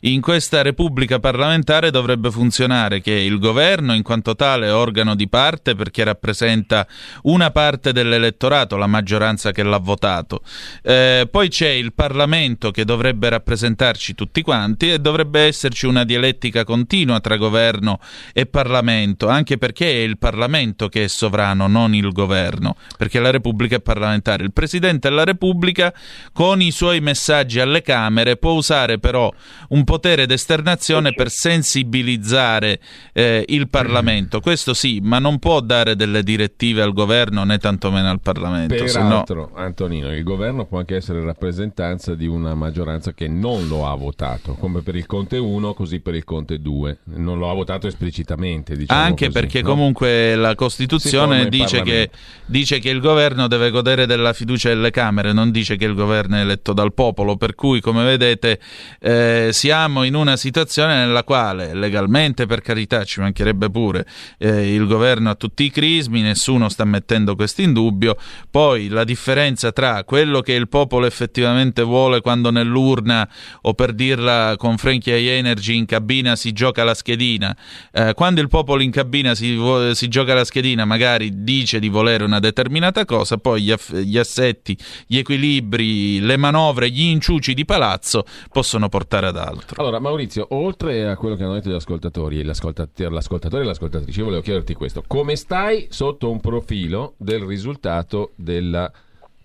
In questa Repubblica parlamentare dovrebbe funzionare che il governo in quanto tale organo di parte perché rappresenta una parte dell'elettorato, la maggioranza che l'ha votato. Eh, poi c'è il Parlamento che dovrebbe rappresentarci tutti quanti e dovrebbe esserci una dialettica continua tra governo e Parlamento, anche perché è il Parlamento che è sovrano, non il governo, perché la Repubblica è parlamentare. Il Presidente della Repubblica con i suoi messaggi alle Camere può usare però un potere d'esternazione per sensibilizzare eh, il Parlamento. Questo sì, ma non può dare delle direttive al governo governo né tantomeno al Parlamento. Peraltro, no... Antonino, il governo può anche essere rappresentanza di una maggioranza che non lo ha votato, come per il Conte 1, così per il Conte 2. Non lo ha votato esplicitamente. Diciamo anche così, perché no? comunque la Costituzione dice che, dice che, il governo deve godere della fiducia delle Camere, non dice che il governo è eletto dal popolo, per cui come vedete eh, siamo in una situazione nella quale legalmente, per carità, ci mancherebbe pure, eh, il governo ha tutti i crismi, nessuno sta mettendo mettendo questo in dubbio. Poi la differenza tra quello che il popolo effettivamente vuole quando nell'urna, o per dirla con Frankie Energy, in cabina si gioca la schedina, eh, quando il popolo in cabina si, si, gioca la schedina magari dice di volere una determinata cosa, poi gli, aff- gli assetti, gli equilibri, le manovre, gli inciuci di palazzo possono portare ad altro. Allora Maurizio, oltre a quello che hanno detto gli ascoltatori, l'ascoltatore e l'ascoltatrice, volevo chiederti questo, come stai sotto un profilo del risultato della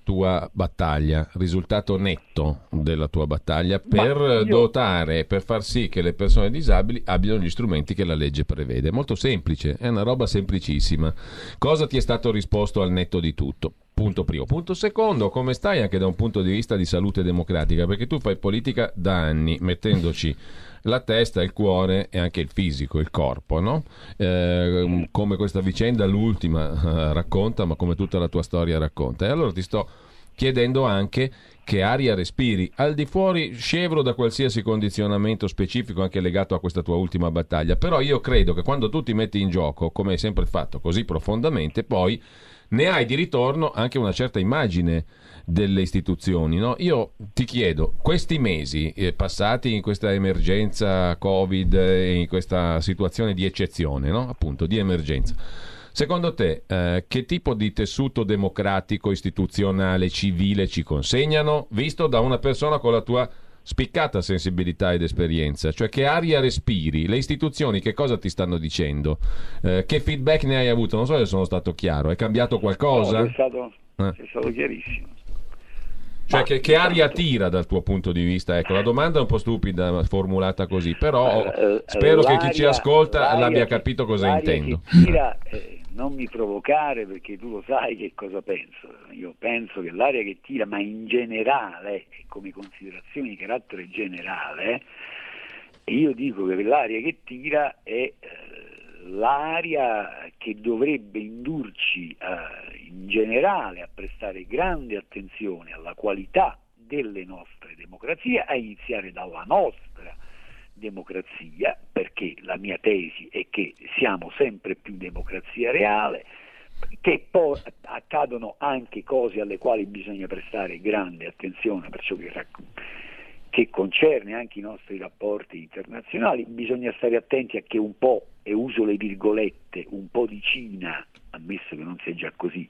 tua battaglia, risultato netto della tua battaglia per io... dotare, per far sì che le persone disabili abbiano gli strumenti che la legge prevede. Molto semplice, è una roba semplicissima. Cosa ti è stato risposto al netto di tutto? Punto primo. Punto secondo, come stai anche da un punto di vista di salute democratica? Perché tu fai politica da anni mettendoci la testa, il cuore e anche il fisico, il corpo, no? eh, come questa vicenda, l'ultima, eh, racconta, ma come tutta la tua storia racconta. E allora ti sto chiedendo anche che aria respiri, al di fuori scevro da qualsiasi condizionamento specifico anche legato a questa tua ultima battaglia. Però io credo che quando tu ti metti in gioco, come hai sempre fatto, così profondamente, poi ne hai di ritorno anche una certa immagine delle istituzioni. No? Io ti chiedo, questi mesi eh, passati in questa emergenza Covid e in questa situazione di eccezione, no? appunto di emergenza, secondo te eh, che tipo di tessuto democratico, istituzionale, civile ci consegnano, visto da una persona con la tua spiccata sensibilità ed esperienza, cioè che aria respiri, le istituzioni che cosa ti stanno dicendo, eh, che feedback ne hai avuto, non so se sono stato chiaro, è cambiato qualcosa? No, è stato, eh. è stato chiarissimo. Cioè, che, che, aria tira dal tuo punto di vista? Ecco, la domanda è un po' stupida formulata così, però uh, spero che chi ci ascolta l'abbia capito cosa intendo. Tira, eh, non mi provocare perché tu lo sai che cosa penso. Io penso che l'aria che tira, ma in generale, come considerazioni di carattere generale, io dico che l'aria che tira è l'aria che dovrebbe indurci eh, in generale a prestare grande attenzione alla qualità delle nostre democrazie, a iniziare dalla nostra democrazia, perché la mia tesi è che siamo sempre più democrazia reale, che poi accadono anche cose alle quali bisogna prestare grande attenzione per ciò che racconta che concerne anche i nostri rapporti internazionali, bisogna stare attenti a che un po', e uso le virgolette, un po' di Cina, ammesso che non sia già così,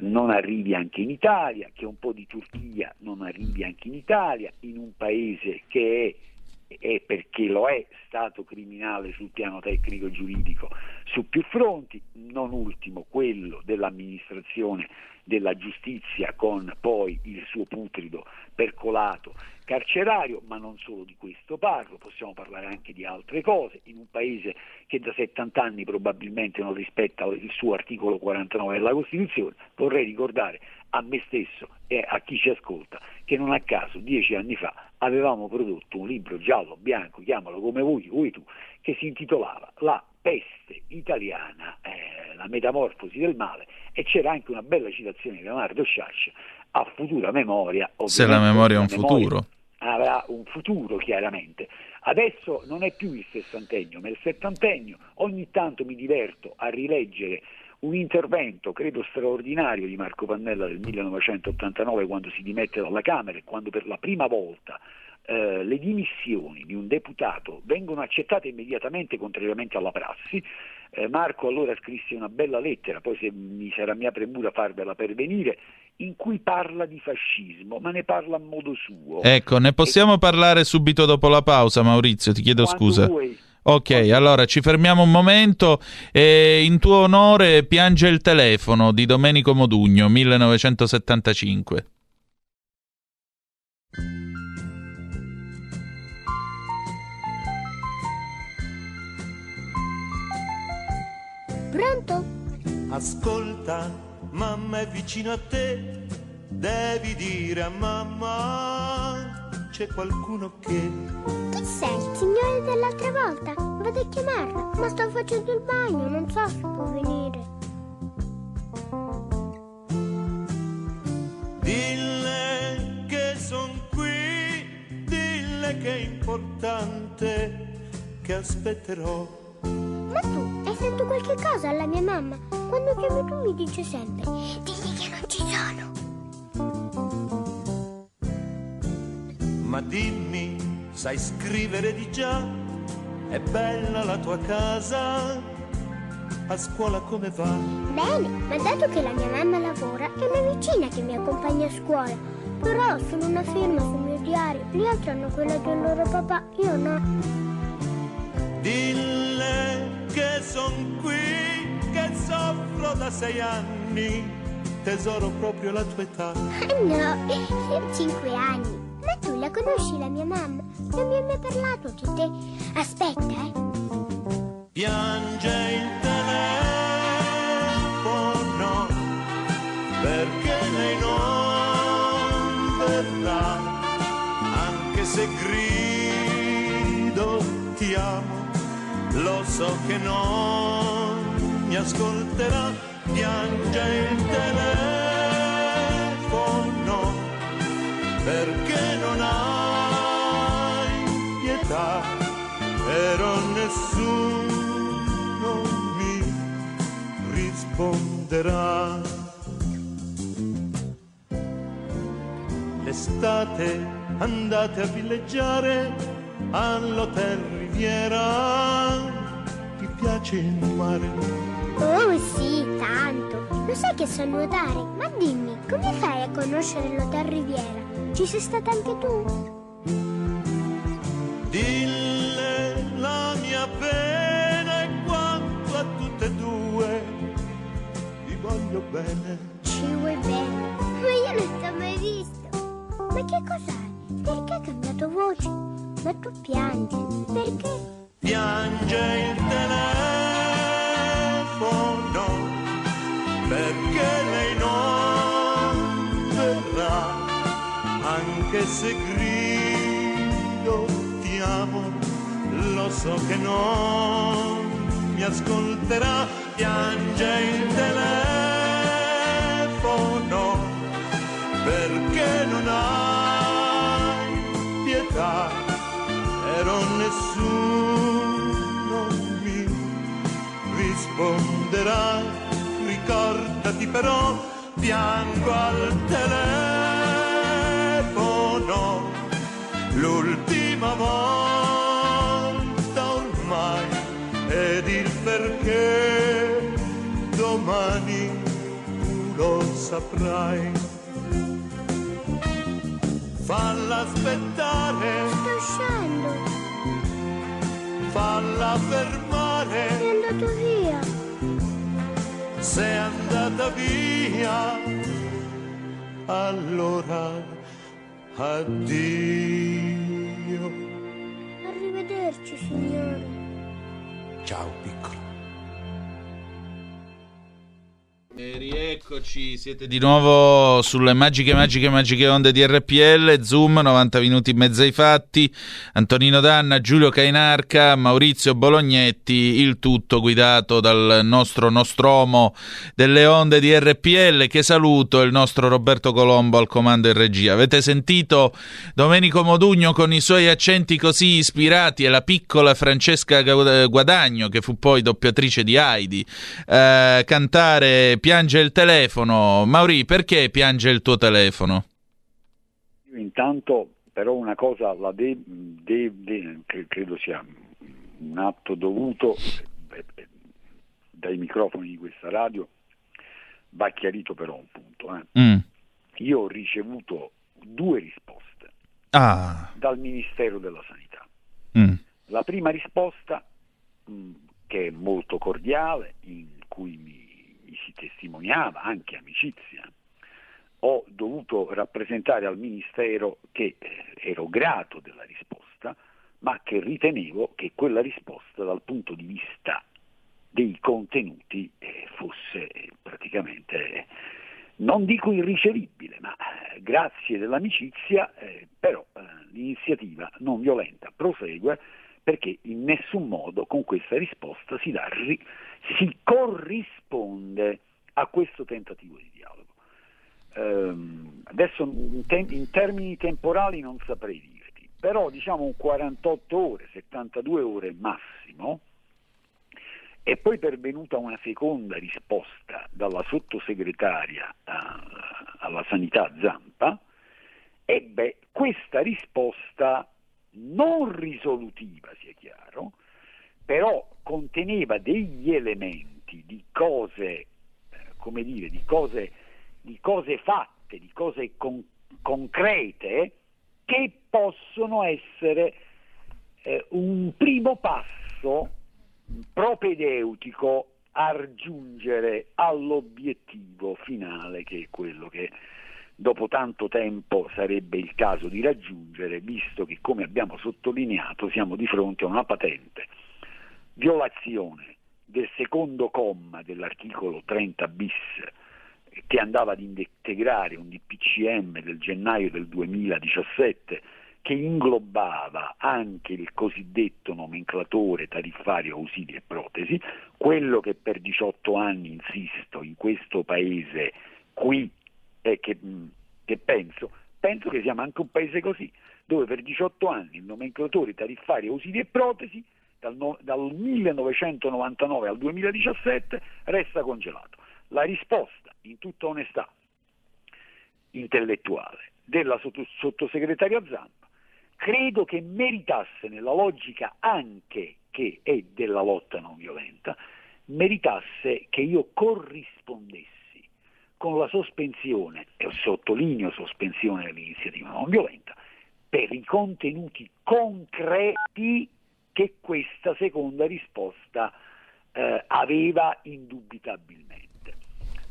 non arrivi anche in Italia, che un po' di Turchia non arrivi anche in Italia, in un paese che è, è perché lo è stato criminale sul piano tecnico giuridico su più fronti, non ultimo quello dell'amministrazione della giustizia con poi il suo putrido percolato carcerario, ma non solo di questo parlo, possiamo parlare anche di altre cose, in un paese che da 70 anni probabilmente non rispetta il suo articolo 49 della Costituzione, vorrei ricordare a me stesso e a chi ci ascolta che non a caso dieci anni fa avevamo prodotto un libro giallo, bianco, chiamalo come vuoi, vuoi tu, che si intitolava La peste italiana, eh, la metamorfosi del male, e c'era anche una bella citazione di Leonardo Sciascia a futura memoria. Se la memoria è un memoria futuro. Avrà un futuro chiaramente. Adesso non è più il sessantennio, ma il settantennio. Ogni tanto mi diverto a rileggere un intervento, credo straordinario, di Marco Pannella del 1989 quando si dimette dalla Camera e quando per la prima volta eh, le dimissioni di un deputato vengono accettate immediatamente contrariamente alla prassi. Eh, Marco allora scrisse una bella lettera, poi se mi sarà mia premura farvela pervenire, in cui parla di fascismo, ma ne parla a modo suo. Ecco, ne possiamo e... parlare subito dopo la pausa, Maurizio, ti chiedo Quando scusa. Vuoi. Ok, allora ci fermiamo un momento e in tuo onore piange il telefono di Domenico Modugno, 1975. Ascolta, mamma è vicino a te, devi dire a mamma c'è qualcuno che... Chi sei, il signore dell'altra volta? Vado a chiamarlo, ma sto facendo il bagno, non so se può venire. Dille che son qui, dille che è importante, che aspetterò ma tu fatto qualche cosa alla mia mamma? Quando chiami tu mi dice sempre, digli che non ci sono. Ma dimmi, sai scrivere di già? È bella la tua casa? A scuola come va? Bene, ma dato che la mia mamma lavora, è una vicina che mi accompagna a scuola. Però sono una firma sul mio diario, gli altri hanno quella del loro papà, io no. Dille che son qui, che soffro da sei anni, tesoro proprio la tua età. No, io cinque anni. Ma tu la conosci la mia mamma? Non mi hai mai parlato di te. Aspetta, eh. Piange il telefono perché lei non verrà, anche se grido ti amo lo so che non mi ascolterà, piange il telefono perché non hai pietà, però nessuno mi risponderà. Quest'estate andate a villeggiare all'Hotel Riviera. Piace il mare? Oh sì, tanto. Lo sai che so nuotare? Ma dimmi, come fai a conoscere l'Hotel Riviera? Ci sei stata anche tu? Dille la mia pena e quanto a tutte e due ti voglio bene. Ci vuoi bene? Ma io non ti ho mai visto. Ma che cos'hai? Perché hai cambiato voce? Ma tu piangi. Perché? Piange il telefono perché lei non verrà anche se grido ti amo lo so che non mi ascolterà piange il telefono perché non hai pietà però nessuno risponderà ricordati però piango al telefono l'ultima volta ormai ed il perché domani tu lo saprai falla aspettare Sto uscendo. falla fermare È andato via. Sei andata via, allora addio. Arrivederci, signore. Ciao piccolo. E rieccoci, siete di nuovo sulle magiche, magiche, magiche onde di RPL, Zoom, 90 minuti e mezzo ai fatti, Antonino Danna, Giulio Cainarca, Maurizio Bolognetti, il tutto guidato dal nostro Nostromo delle onde di RPL, che saluto, il nostro Roberto Colombo al comando in regia. Avete sentito Domenico Modugno con i suoi accenti così ispirati e la piccola Francesca Guadagno, che fu poi doppiatrice di Heidi, eh, cantare Piange il telefono. Mauri, perché piange il tuo telefono? Io intanto però una cosa la de- de- de- che credo sia un atto dovuto eh, eh, dai microfoni di questa radio va chiarito però un punto. eh. Mm. Io ho ricevuto due risposte Ah, dal Ministero della Sanità. mm. La prima risposta, mh, che è molto cordiale, in cui mi si testimoniava anche amicizia, ho dovuto rappresentare al Ministero che eh, ero grato della risposta, ma che ritenevo che quella risposta dal punto di vista dei contenuti eh, fosse eh, praticamente, non dico irricevibile, ma grazie dell'amicizia, però l'iniziativa non violenta prosegue perché in nessun modo con questa risposta si, dà si corrisponde a questo tentativo di dialogo. Ehm, adesso in, te- in termini temporali non saprei dirti, però diciamo un 48 ore, 72 ore massimo, è poi pervenuta una seconda risposta dalla sottosegretaria a- alla sanità Zampa, e beh, questa risposta non risolutiva, sia chiaro, però conteneva degli elementi di cose, eh, come dire, di cose, di cose fatte, di cose con- concrete che possono essere eh, un primo passo propedeutico a raggiungere all'obiettivo finale che è quello che dopo tanto tempo sarebbe il caso di raggiungere, visto che come abbiamo sottolineato siamo di fronte a una patente. Violazione del secondo comma dell'articolo 30 bis che andava ad integrare un DPCM del gennaio del 2017 che inglobava anche il cosiddetto nomenclatore tariffario ausili e protesi, quello che per 18 anni, insisto, in questo paese qui è che, che penso, penso che siamo anche un paese così, dove per 18 anni il nomenclatore tariffario ausili e protesi dal, no- dal 1999 al 2017 resta congelato. La risposta, in tutta onestà intellettuale, della sottosegretaria Zampa, credo che meritasse nella logica anche che è della lotta non violenta, meritasse che io corrispondessi con la sospensione, e sottolineo sospensione dell'iniziativa non violenta, per i contenuti concreti che questa seconda risposta eh, aveva indubitabilmente.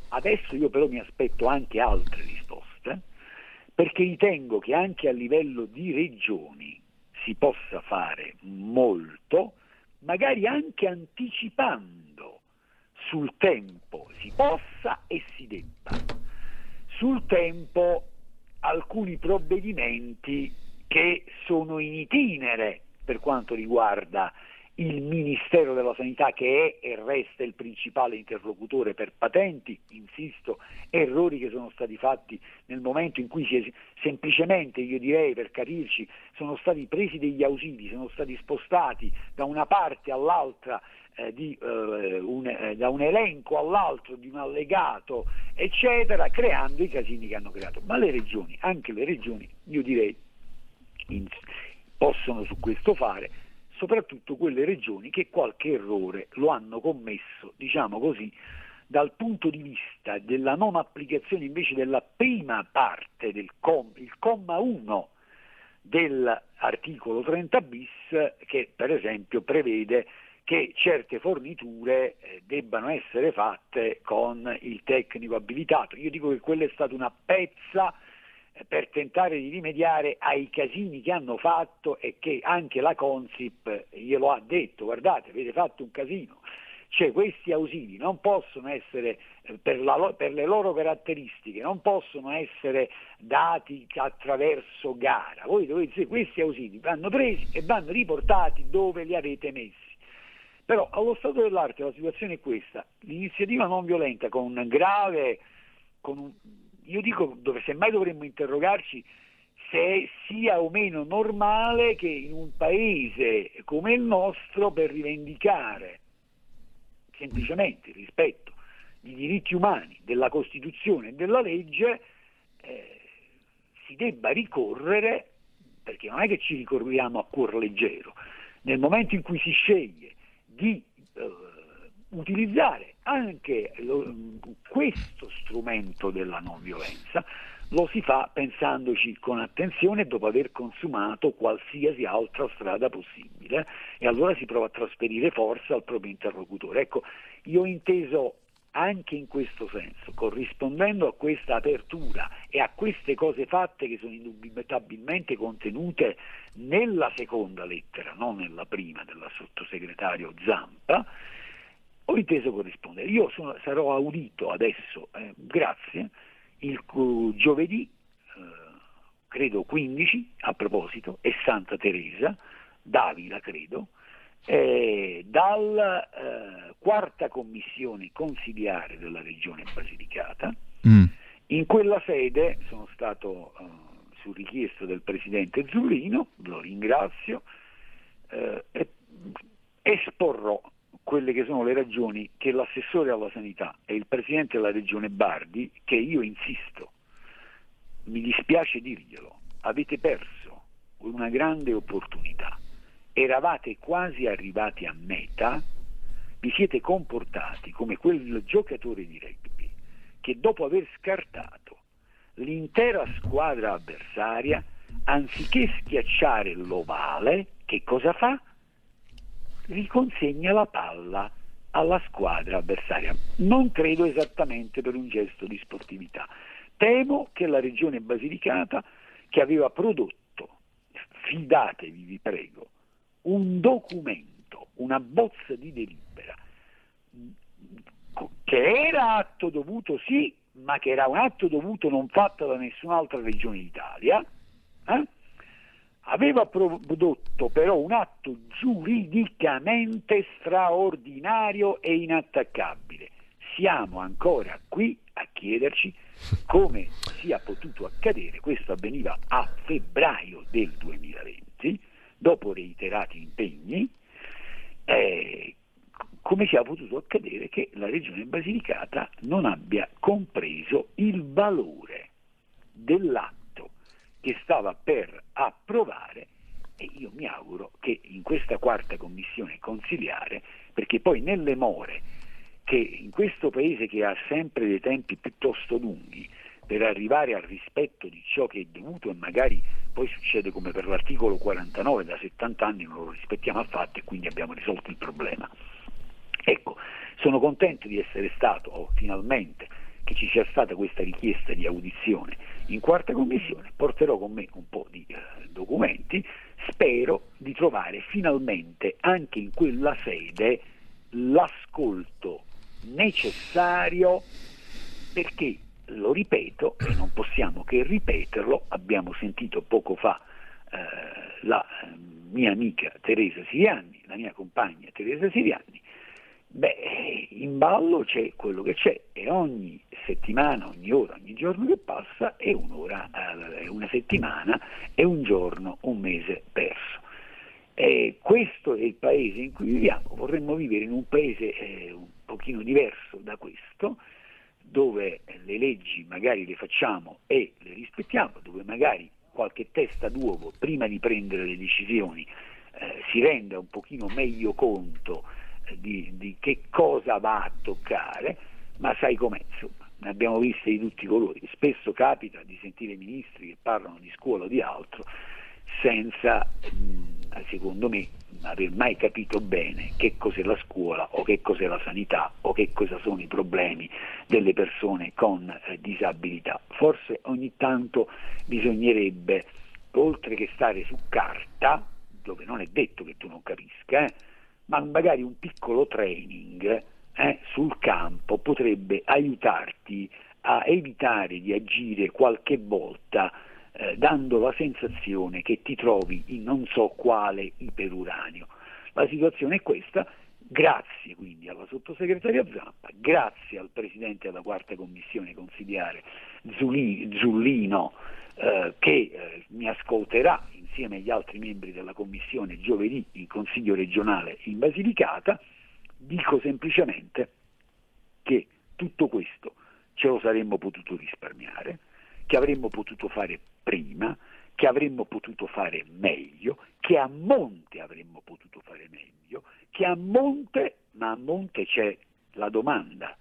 Adesso io però mi aspetto anche altre risposte, perché ritengo che anche a livello di regioni si possa fare molto, magari anche anticipando sul tempo si possa e si debba. Sul tempo alcuni provvedimenti che sono in itinere per quanto riguarda il Ministero della Sanità che è e resta il principale interlocutore per patenti, insisto, errori che sono stati fatti nel momento in cui si è, semplicemente, io direi per capirci, sono stati presi degli ausili, sono stati spostati da una parte all'altra eh, di, eh, un, eh, da un elenco all'altro di un allegato, eccetera, creando i casini che hanno creato. Ma le regioni, anche le regioni, io direi, in, possono su questo fare, soprattutto quelle regioni che qualche errore lo hanno commesso, diciamo così, dal punto di vista della non applicazione invece della prima parte del com, comma 1 dell'articolo 30 bis che per esempio prevede che certe forniture eh, debbano essere fatte con il tecnico abilitato. Io dico che quella è stata una pezza per tentare di rimediare ai casini che hanno fatto e che anche la Consip glielo ha detto, guardate, avete fatto un casino, cioè questi ausili non possono essere, eh, per, la, per, le loro caratteristiche, non possono essere dati attraverso gara, voi dovete, questi ausili vanno presi e vanno riportati dove li avete messi. Però allo stato dell'arte la situazione è questa, l'iniziativa non violenta con un grave, con un, io dico dove semmai dovremmo interrogarci se sia o meno normale che in un paese come il nostro per rivendicare semplicemente il rispetto di diritti umani, della Costituzione e della legge eh, si debba ricorrere, perché non è che ci ricorriamo a cuor leggero, nel momento in cui si sceglie di eh, utilizzare anche lo, questo strumento della non violenza lo si fa pensandoci con attenzione dopo aver consumato qualsiasi altra strada possibile e allora si prova a trasferire forza al proprio interlocutore. Ecco, io ho inteso anche in questo senso, corrispondendo a questa apertura e a queste cose fatte che sono indubitabilmente contenute nella seconda lettera, non nella prima della sottosegretario Zampa, ho inteso corrispondere. Io sono, sarò audito adesso, eh, grazie, il giovedì, eh, credo 15, a proposito, è Santa Teresa, Davila credo, eh, dalla eh, quarta commissione consiliare della regione Basilicata. Mm. In quella sede sono stato, uh, su richiesta del presidente Zullino, lo ringrazio, eh, esporrò quelle che sono le ragioni che l'assessore alla sanità e il presidente della regione Bardi, che io insisto, mi dispiace dirglielo, avete perso una grande opportunità, eravate quasi arrivati a meta, vi siete comportati come quel giocatore di rugby che dopo aver scartato l'intera squadra avversaria, anziché schiacciare l'ovale, che cosa fa? riconsegna la palla alla squadra avversaria. Non credo esattamente per un gesto di sportività. Temo che la regione Basilicata, che aveva prodotto, fidatevi vi prego, un documento, una bozza di delibera, che era atto dovuto sì, ma che era un atto dovuto non fatto da nessun'altra regione d'Italia, eh? aveva prodotto però un atto giuridicamente straordinario e inattaccabile. Siamo ancora qui a chiederci come sia potuto accadere, questo avveniva a febbraio del 2020, dopo reiterati impegni, eh, come sia potuto accadere che la regione Basilicata non abbia compreso il valore dell'atto che stava per approvare e io mi auguro che in questa quarta commissione consiliare, perché poi nelle more che in questo paese che ha sempre dei tempi piuttosto lunghi per arrivare al rispetto di ciò che è dovuto e magari poi succede come per l'articolo 49 da 70 anni non lo rispettiamo affatto e quindi abbiamo risolto il problema. Ecco, sono contento di essere stato oh, finalmente che ci sia stata questa richiesta di audizione in quarta commissione, porterò con me un po' di eh, documenti, spero di trovare finalmente anche in quella sede l'ascolto necessario perché, lo ripeto, e non possiamo che ripeterlo, abbiamo sentito poco fa eh, la eh, mia amica Teresa Sirianni, la mia compagna Teresa Sirianni, Beh, in ballo c'è quello che c'è e ogni settimana, ogni ora, ogni giorno che passa è un'ora, è una settimana, è un giorno, un mese perso. Eh, questo è il paese in cui viviamo, vorremmo vivere in un paese eh, un pochino diverso da questo, dove le leggi magari le facciamo e le rispettiamo, dove magari qualche testa d'uovo prima di prendere le decisioni eh, si renda un pochino meglio conto di, di che cosa va a toccare, ma sai com'è, insomma, ne abbiamo viste di tutti i colori. Spesso capita di sentire ministri che parlano di scuola o di altro senza, secondo me, aver mai capito bene che cos'è la scuola o che cos'è la sanità o che cosa sono i problemi delle persone con eh, disabilità. Forse ogni tanto bisognerebbe, oltre che stare su carta, dove non è detto che tu non capisca, eh, ma magari un piccolo training eh, sul campo potrebbe aiutarti a evitare di agire qualche volta eh, dando la sensazione che ti trovi in non so quale iperuranio. La situazione è questa, grazie quindi alla sottosegretaria Zampa, grazie al Presidente della quarta commissione consigliare Zullino eh, che eh, mi ascolterà insieme agli altri membri della Commissione giovedì in Consiglio regionale in Basilicata, dico semplicemente che tutto questo ce lo saremmo potuto risparmiare, che avremmo potuto fare prima, che avremmo potuto fare meglio, che a monte avremmo potuto fare meglio, che a monte, ma a monte c'è la domanda,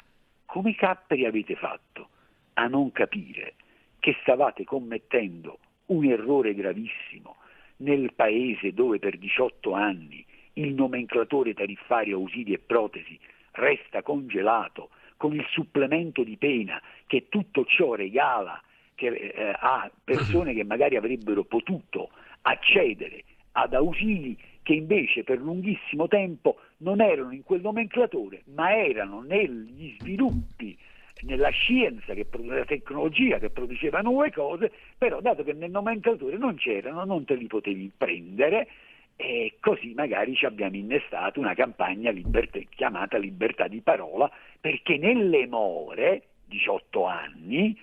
come capperi avete fatto a non capire che stavate commettendo un errore gravissimo nel paese dove per 18 anni il nomenclatore tariffario ausili e protesi resta congelato con il supplemento di pena che tutto ciò regala che, eh, a persone che magari avrebbero potuto accedere ad ausili che invece per lunghissimo tempo non erano in quel nomenclatore, ma erano negli sviluppi nella scienza, che, nella tecnologia che produceva nuove cose, però dato che nel nomenclatore non c'erano, non te li potevi prendere e così magari ci abbiamo innestato una campagna libertà, chiamata libertà di parola, perché nelle more, 18 anni,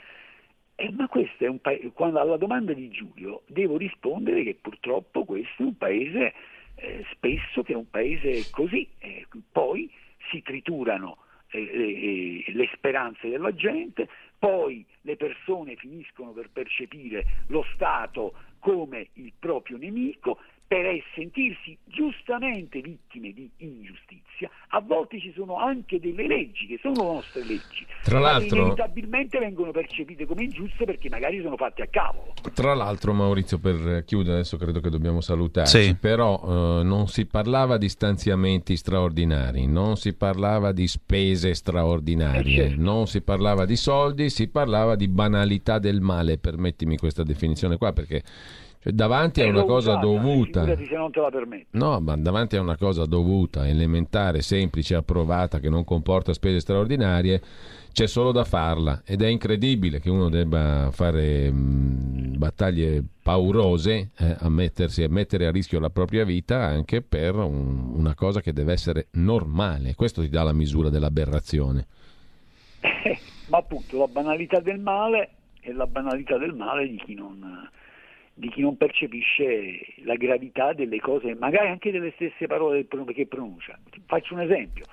eh, ma questo è un paese, quando alla domanda di Giulio devo rispondere che purtroppo questo è un paese eh, spesso che è un paese così, eh, poi si triturano eh, le speranze della gente, poi le persone finiscono per percepire lo Stato come il proprio nemico per sentirsi giustamente vittime di ingiustizia, a volte ci sono anche delle leggi che sono nostre leggi, tra l'altro, inevitabilmente vengono percepite come ingiuste perché magari sono fatte a cavolo. Tra l'altro Maurizio, per chiudere, adesso credo che dobbiamo salutarci, sì. però eh, non si parlava di stanziamenti straordinari, non si parlava di spese straordinarie, eh certo. non si parlava di soldi, si parlava di banalità del male, permettimi questa definizione qua perché cioè, davanti a una cosa usata, dovuta. Se non te la No, ma davanti a una cosa dovuta, elementare, semplice, approvata, che non comporta spese straordinarie, c'è solo da farla. Ed è incredibile che uno debba fare mh, battaglie paurose, eh, a, mettersi, a mettere a rischio la propria vita anche per un, una cosa che deve essere normale. Questo ti dà la misura dell'aberrazione. Eh, ma appunto la banalità del male è la banalità del male di chi non di chi non percepisce la gravità delle cose, magari anche delle stesse parole che pronuncia. Faccio un esempio.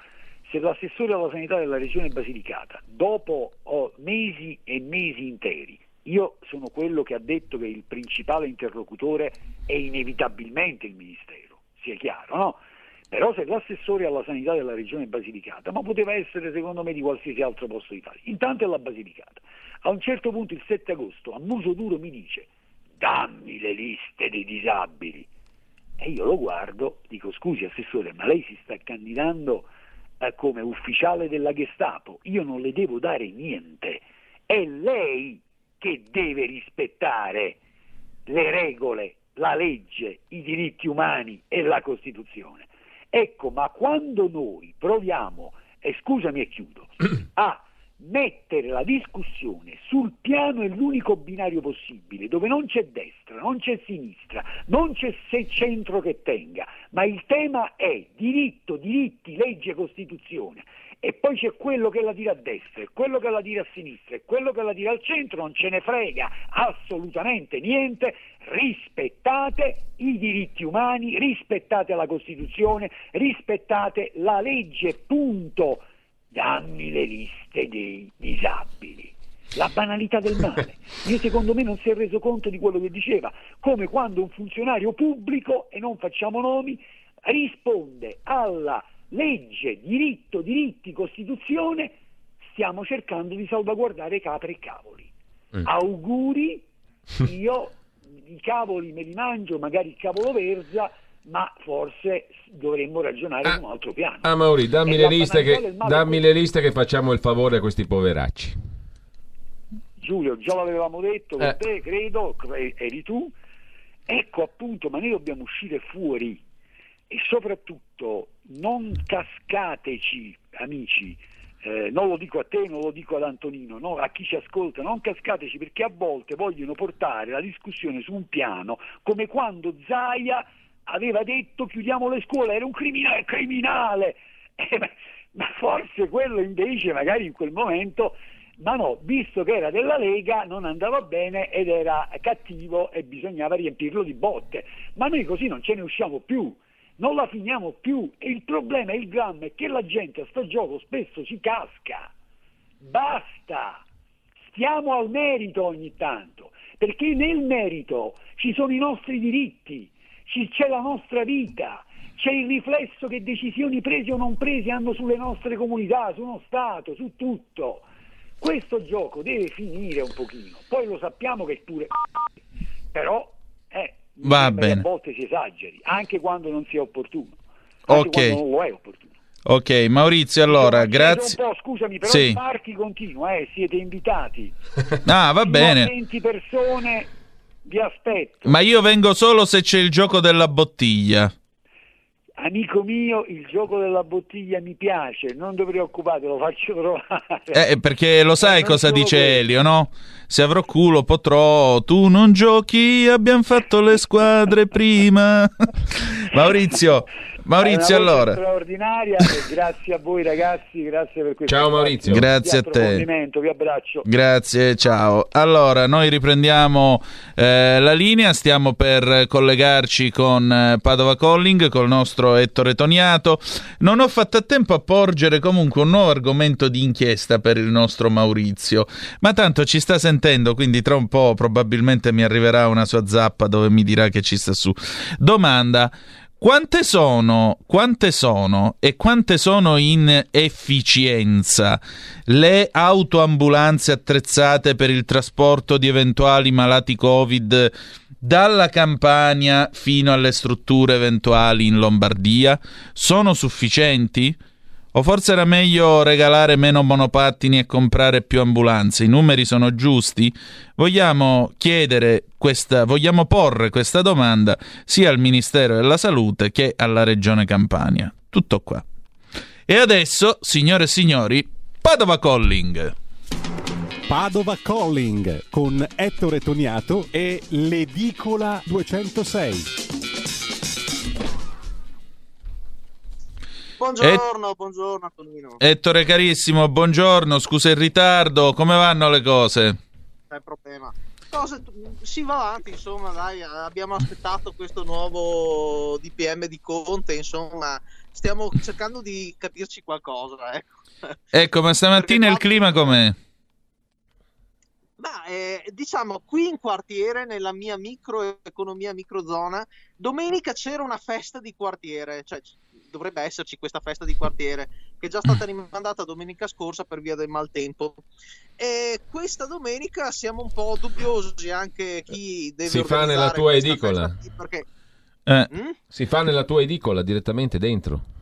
Se l'assessore alla sanità della regione Basilicata, dopo mesi e mesi interi, Io sono quello che ha detto che il principale interlocutore è inevitabilmente il Ministero, sia chiaro, no? Però se l'assessore alla sanità della regione Basilicata, ma poteva essere secondo me di qualsiasi altro posto d'Italia, intanto è la Basilicata. A un certo punto il 7 agosto a muso duro mi dice dammi le liste dei disabili. E io lo guardo, dico scusi assessore, ma lei si sta candidando eh, come ufficiale della Gestapo, io non le devo dare niente, è lei che deve rispettare le regole, la legge, i diritti umani e la Costituzione. Ecco, ma quando noi proviamo, e scusami e chiudo, a mettere la discussione sul piano è l'unico binario possibile, dove non c'è destra, non c'è sinistra, non c'è se centro che tenga, ma il tema è diritto, diritti, legge, Costituzione. E poi c'è quello che la tira a destra, e quello che la tira a sinistra, e quello che la tira al centro, non ce ne frega assolutamente niente, rispettate i diritti umani, rispettate la Costituzione, rispettate la legge, punto dammi le liste dei disabili. La banalità del male. Io secondo me non si è reso conto di quello che diceva, come quando un funzionario pubblico, e non facciamo nomi, risponde alla legge, diritto, diritti, Costituzione, stiamo cercando di salvaguardare capre e cavoli. Mm. Auguri, io i cavoli me li mangio, magari il cavolo verza, ma forse dovremmo ragionare ah, su un altro piano. Ah, Mauri, dammi, le liste, che, dammi le liste che facciamo il favore a questi poveracci. Giulio, già l'avevamo detto con eh. te, credo, eri tu. Ecco appunto, ma noi dobbiamo uscire fuori e soprattutto non cascateci, amici, eh, non lo dico a te, non lo dico ad Antonino, no? a chi ci ascolta, non cascateci perché a volte vogliono portare la discussione su un piano come quando Zaia aveva detto chiudiamo le scuole, era un criminale, criminale. Eh, ma forse quello invece magari in quel momento, ma no, visto che era della Lega non andava bene ed era cattivo e bisognava riempirlo di botte. Ma noi così non ce ne usciamo più, non la finiamo più il problema, il dramma è che la gente a sto gioco spesso ci casca. Basta! Stiamo al merito ogni tanto, perché nel merito ci sono i nostri diritti c'è la nostra vita, c'è il riflesso che decisioni prese o non prese hanno sulle nostre comunità, su uno Stato, su tutto. Questo gioco deve finire un pochino, poi lo sappiamo che è pure però eh, a volte si esageri, anche quando non sia opportuno, anche okay. quando non lo è opportuno. Ok, Maurizio, allora, grazie. Scusami, però sì. il Marchi continua, eh, siete invitati. Ah, va bene. 20 persone vi aspetto. Ma io vengo solo se c'è il gioco della bottiglia. Amico mio, il gioco della bottiglia mi piace, non ti preoccupare, lo faccio trovare. Eh, perché lo sai cosa dice questo. Elio, no? Se avrò culo potrò, tu non giochi, abbiamo fatto le squadre prima. Maurizio, Maurizio allora. straordinaria grazie a voi ragazzi, grazie per questo. Ciao Maurizio. Grazie a te. Vi abbraccio. Grazie, ciao. Allora, noi riprendiamo eh, la linea, stiamo per collegarci con eh, Padova Calling, col nostro Ettore Toniato. Non ho fatto a tempo a porgere comunque un nuovo argomento di inchiesta per il nostro Maurizio, ma tanto ci sta sentendo, quindi tra un po' probabilmente mi arriverà una sua zappa dove mi dirà che ci sta su. Domanda. Quante sono, quante sono e quante sono in efficienza le autoambulanze attrezzate per il trasporto di eventuali malati Covid dalla Campania fino alle strutture eventuali in Lombardia? Sono sufficienti? O forse era meglio regalare meno monopattini e comprare più ambulanze? I numeri sono giusti? Vogliamo chiedere questa, vogliamo porre questa domanda sia al Ministero della Salute che alla Regione Campania. Tutto qua. E adesso, signore e signori, Padova Calling. Padova Calling con Ettore Toniato e l'Edicola 206. Buongiorno, Et- buongiorno Antonino. Ettore carissimo, buongiorno, scusa il ritardo, come vanno le cose? Non è problema. Cose, si va avanti, insomma, dai, abbiamo aspettato questo nuovo DPM di Conte, insomma, stiamo cercando di capirci qualcosa, ecco. Ecco, ma stamattina il clima com'è? Ma eh, diciamo qui in quartiere, nella mia microeconomia, microzona, domenica c'era una festa di quartiere, cioè dovrebbe esserci questa festa di quartiere che è già stata rimandata domenica scorsa per via del maltempo. E questa domenica siamo un po' dubbiosi anche chi deve Si fa nella tua edicola. perché Eh, Mm? Si fa nella tua edicola direttamente dentro.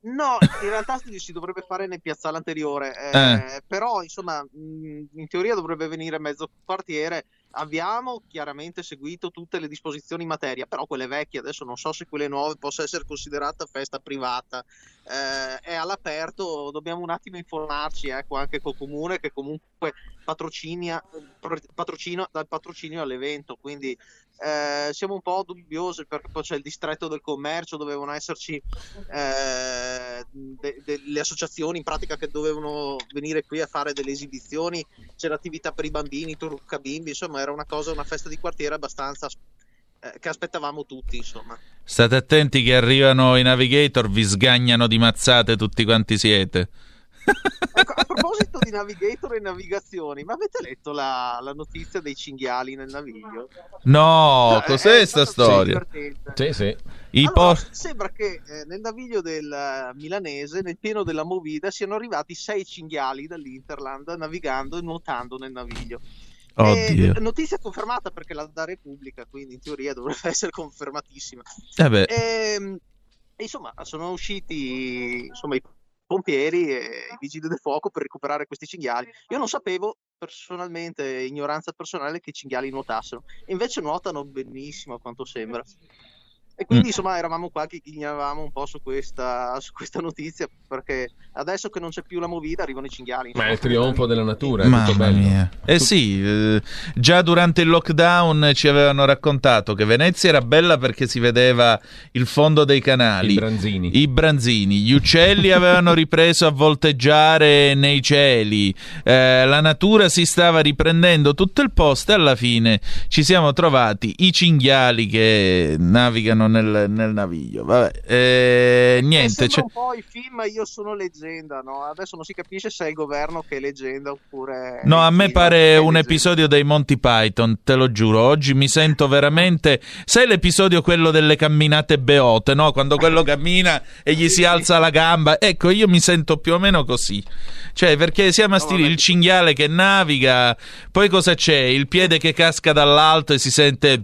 No, in realtà si dovrebbe fare nel piazzale anteriore, eh, Eh. però insomma mh, in teoria dovrebbe venire mezzo quartiere. Abbiamo chiaramente seguito tutte le disposizioni in materia, però quelle vecchie, adesso non so se quelle nuove possa essere considerata festa privata. Eh, è all'aperto, dobbiamo un attimo informarci ecco, anche col comune che comunque patrocinia, pro- patrocina dal patrocinio all'evento, quindi eh, siamo un po' dubbiosi perché poi c'è il distretto del commercio, dovevano esserci eh, de- associazioni in pratica che dovevano venire qui a fare delle esibizioni, c'era attività per i bambini, trucca bimbi, insomma era una cosa, una festa di quartiere abbastanza eh, che aspettavamo tutti, insomma. state attenti che arrivano i navigator, vi sgagnano di mazzate tutti quanti siete. Ecco, a proposito di navigator e navigazioni, ma avete letto la, la notizia dei cinghiali nel naviglio? No, Eh, cos'è è sta stato storia? Sì, sì. Allora, po- sembra che eh, nel naviglio del eh, milanese, nel pieno della Movida, siano arrivati sei cinghiali dall'Interland navigando e nuotando nel naviglio. Oddio. E, notizia confermata perché la da Repubblica, quindi in teoria dovrebbe essere confermatissima. Eh. Ehm, E, insomma, sono usciti insomma, i pompieri e i vigili del fuoco per recuperare questi cinghiali. Io non sapevo personalmente, ignoranza personale, che i cinghiali nuotassero. Invece nuotano benissimo, a quanto sembra. E quindi, Mm. insomma, eravamo qua che ghignavamo un po' su questa, su questa notizia, perché adesso che non c'è più la movida arrivano i cinghiali. Ma è il trionfo della natura, è tutto Mamma bello. mia. Eh sì, eh, già durante il lockdown ci avevano raccontato che Venezia era bella perché si vedeva il fondo dei canali. I branzini. I branzini. Gli uccelli avevano ripreso a volteggiare nei cieli. eh, la natura si stava riprendendo tutto il posto e alla fine ci siamo trovati i cinghiali che navigano nel, nel naviglio. Vabbè, eh, Eh, niente. cioè- un po' i film Io sono leggenda, no? Adesso non si capisce se è il governo che è leggenda oppure... No, a me pare un episodio dei Monty Python, te lo giuro. Oggi mi sento veramente. Sai l'episodio quello delle camminate beote, no? Quando quello cammina e gli si alza la gamba. Ecco, io mi sento più o meno così. Cioè, perché siamo a stile il cinghiale che naviga, poi cosa c'è? Il piede che casca dall'alto e si sente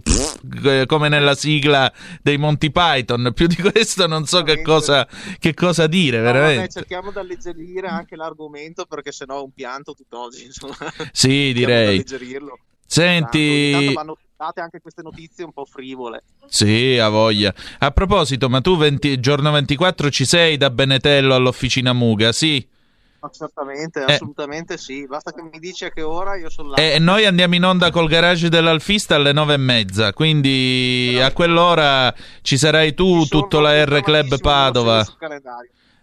eh, come nella sigla dei Monty Python. Più di questo non so che cosa, che cosa dire, No, vabbè, veramente. cerchiamo di alleggerire anche l'argomento perché sennò è un pianto tutt'oggi, insomma. Sì, direi. Senti. Tanto vanno date anche queste notizie un po' frivole. Sì, ha voglia. A proposito, ma tu 20 giorno 24 ci sei da Benetello all'officina Muga, sì? Ma certamente, Eh. assolutamente sì. Basta che mi dici a che ora io sono là. E noi andiamo in onda col garage dell'Alfista alle nove e mezza, quindi a quell'ora ci sarai tu, tutto la R Club Padova.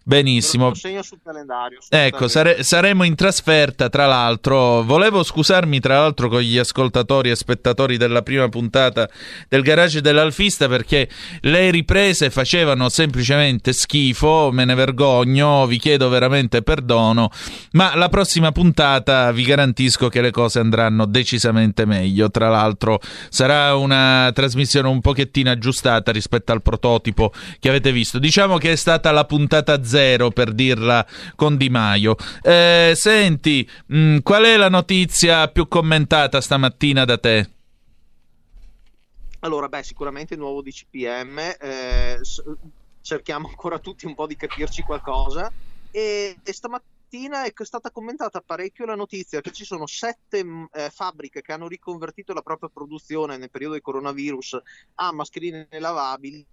Benissimo. Lo segno sul calendario. Ecco, sare- saremo in trasferta, tra l'altro. Volevo scusarmi, tra l'altro, con gli ascoltatori e spettatori della prima puntata del garage dell'Alfista perché le riprese facevano semplicemente schifo, me ne vergogno, vi chiedo veramente perdono, ma la prossima puntata vi garantisco che le cose andranno decisamente meglio. Tra l'altro, sarà una trasmissione un pochettino aggiustata rispetto al prototipo che avete visto. Diciamo che è stata la puntata zero per dirla con Di Maio. Eh, senti, mh, qual è la notizia più commentata stamattina da te? Allora, beh, sicuramente il nuovo DCPM, eh, cerchiamo ancora tutti un po' di capirci qualcosa e, e stamattina è stata commentata parecchio la notizia che ci sono sette mh, eh, fabbriche che hanno riconvertito la propria produzione nel periodo del coronavirus a mascherine lavabili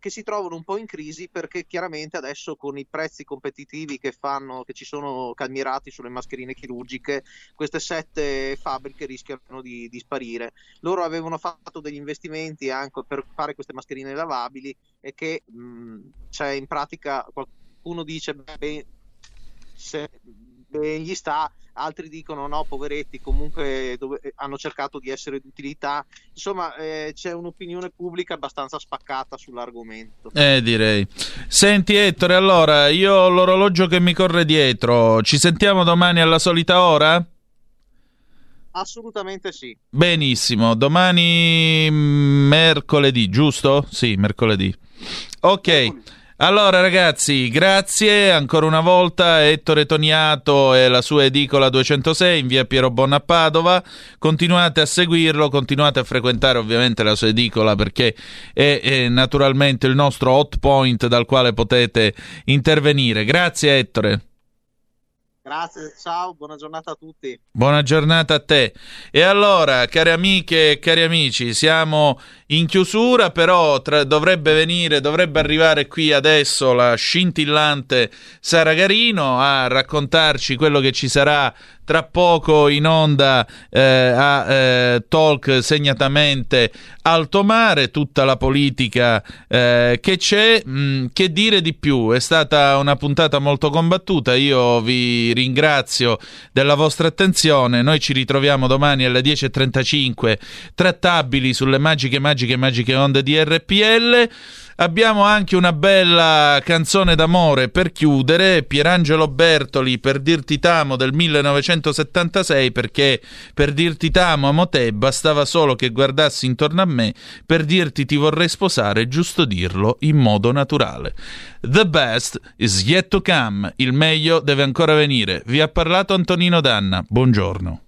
che si trovano un po' in crisi perché chiaramente adesso con i prezzi competitivi che fanno, che ci sono calmierati sulle mascherine chirurgiche, queste sette fabbriche rischiano di, di sparire. Loro avevano fatto degli investimenti anche per fare queste mascherine lavabili e che mh, c'è in pratica qualcuno dice beh, se ben gli sta, altri dicono no, poveretti, comunque dove- hanno cercato di essere di utilità. Insomma, eh, c'è un'opinione pubblica abbastanza spaccata sull'argomento. Eh, direi. Senti, Ettore, allora io ho l'orologio che mi corre dietro. Ci sentiamo domani alla solita ora? Assolutamente sì. Benissimo, domani mercoledì, giusto? Sì, mercoledì. Ok. Allora ragazzi, grazie ancora una volta Ettore Toniato e la sua edicola 206 in via Piero Bonna a Padova. Continuate a seguirlo, continuate a frequentare ovviamente la sua edicola perché è, è naturalmente il nostro hot point dal quale potete intervenire. Grazie Ettore. Grazie, ciao, buona giornata a tutti. Buona giornata a te. E allora, care amiche e cari amici, siamo in chiusura, però tra, dovrebbe venire, dovrebbe arrivare qui adesso la scintillante Sara Garino a raccontarci quello che ci sarà tra poco in onda eh, a eh, Talk segnatamente Alto Mare, tutta la politica eh, che c'è. Mm, che dire di più? È stata una puntata molto combattuta. Io vi ringrazio della vostra attenzione. Noi ci ritroviamo domani alle 10.35 trattabili sulle magiche, magiche, magiche onde di RPL. Abbiamo anche una bella canzone d'amore per chiudere, Pierangelo Bertoli per dirti t'amo del 1976 perché per dirti t'amo amo te bastava solo che guardassi intorno a me per dirti ti vorrei sposare, giusto dirlo in modo naturale. The best is yet to come, il meglio deve ancora venire. Vi ha parlato Antonino Danna, buongiorno.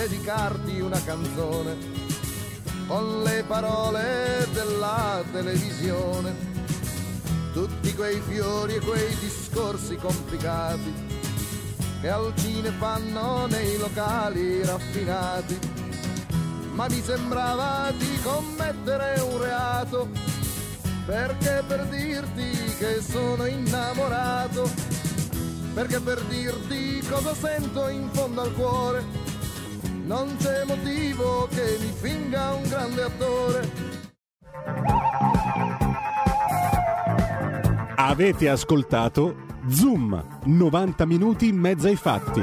Dedicarti una canzone con le parole della televisione, tutti quei fiori e quei discorsi complicati che al cine fanno nei locali raffinati, ma mi sembrava di commettere un reato, perché per dirti che sono innamorato perché per dirti cosa sento in fondo al cuore non c'è motivo che mi finga un grande attore. Avete ascoltato Zoom, 90 minuti in mezzo ai fatti.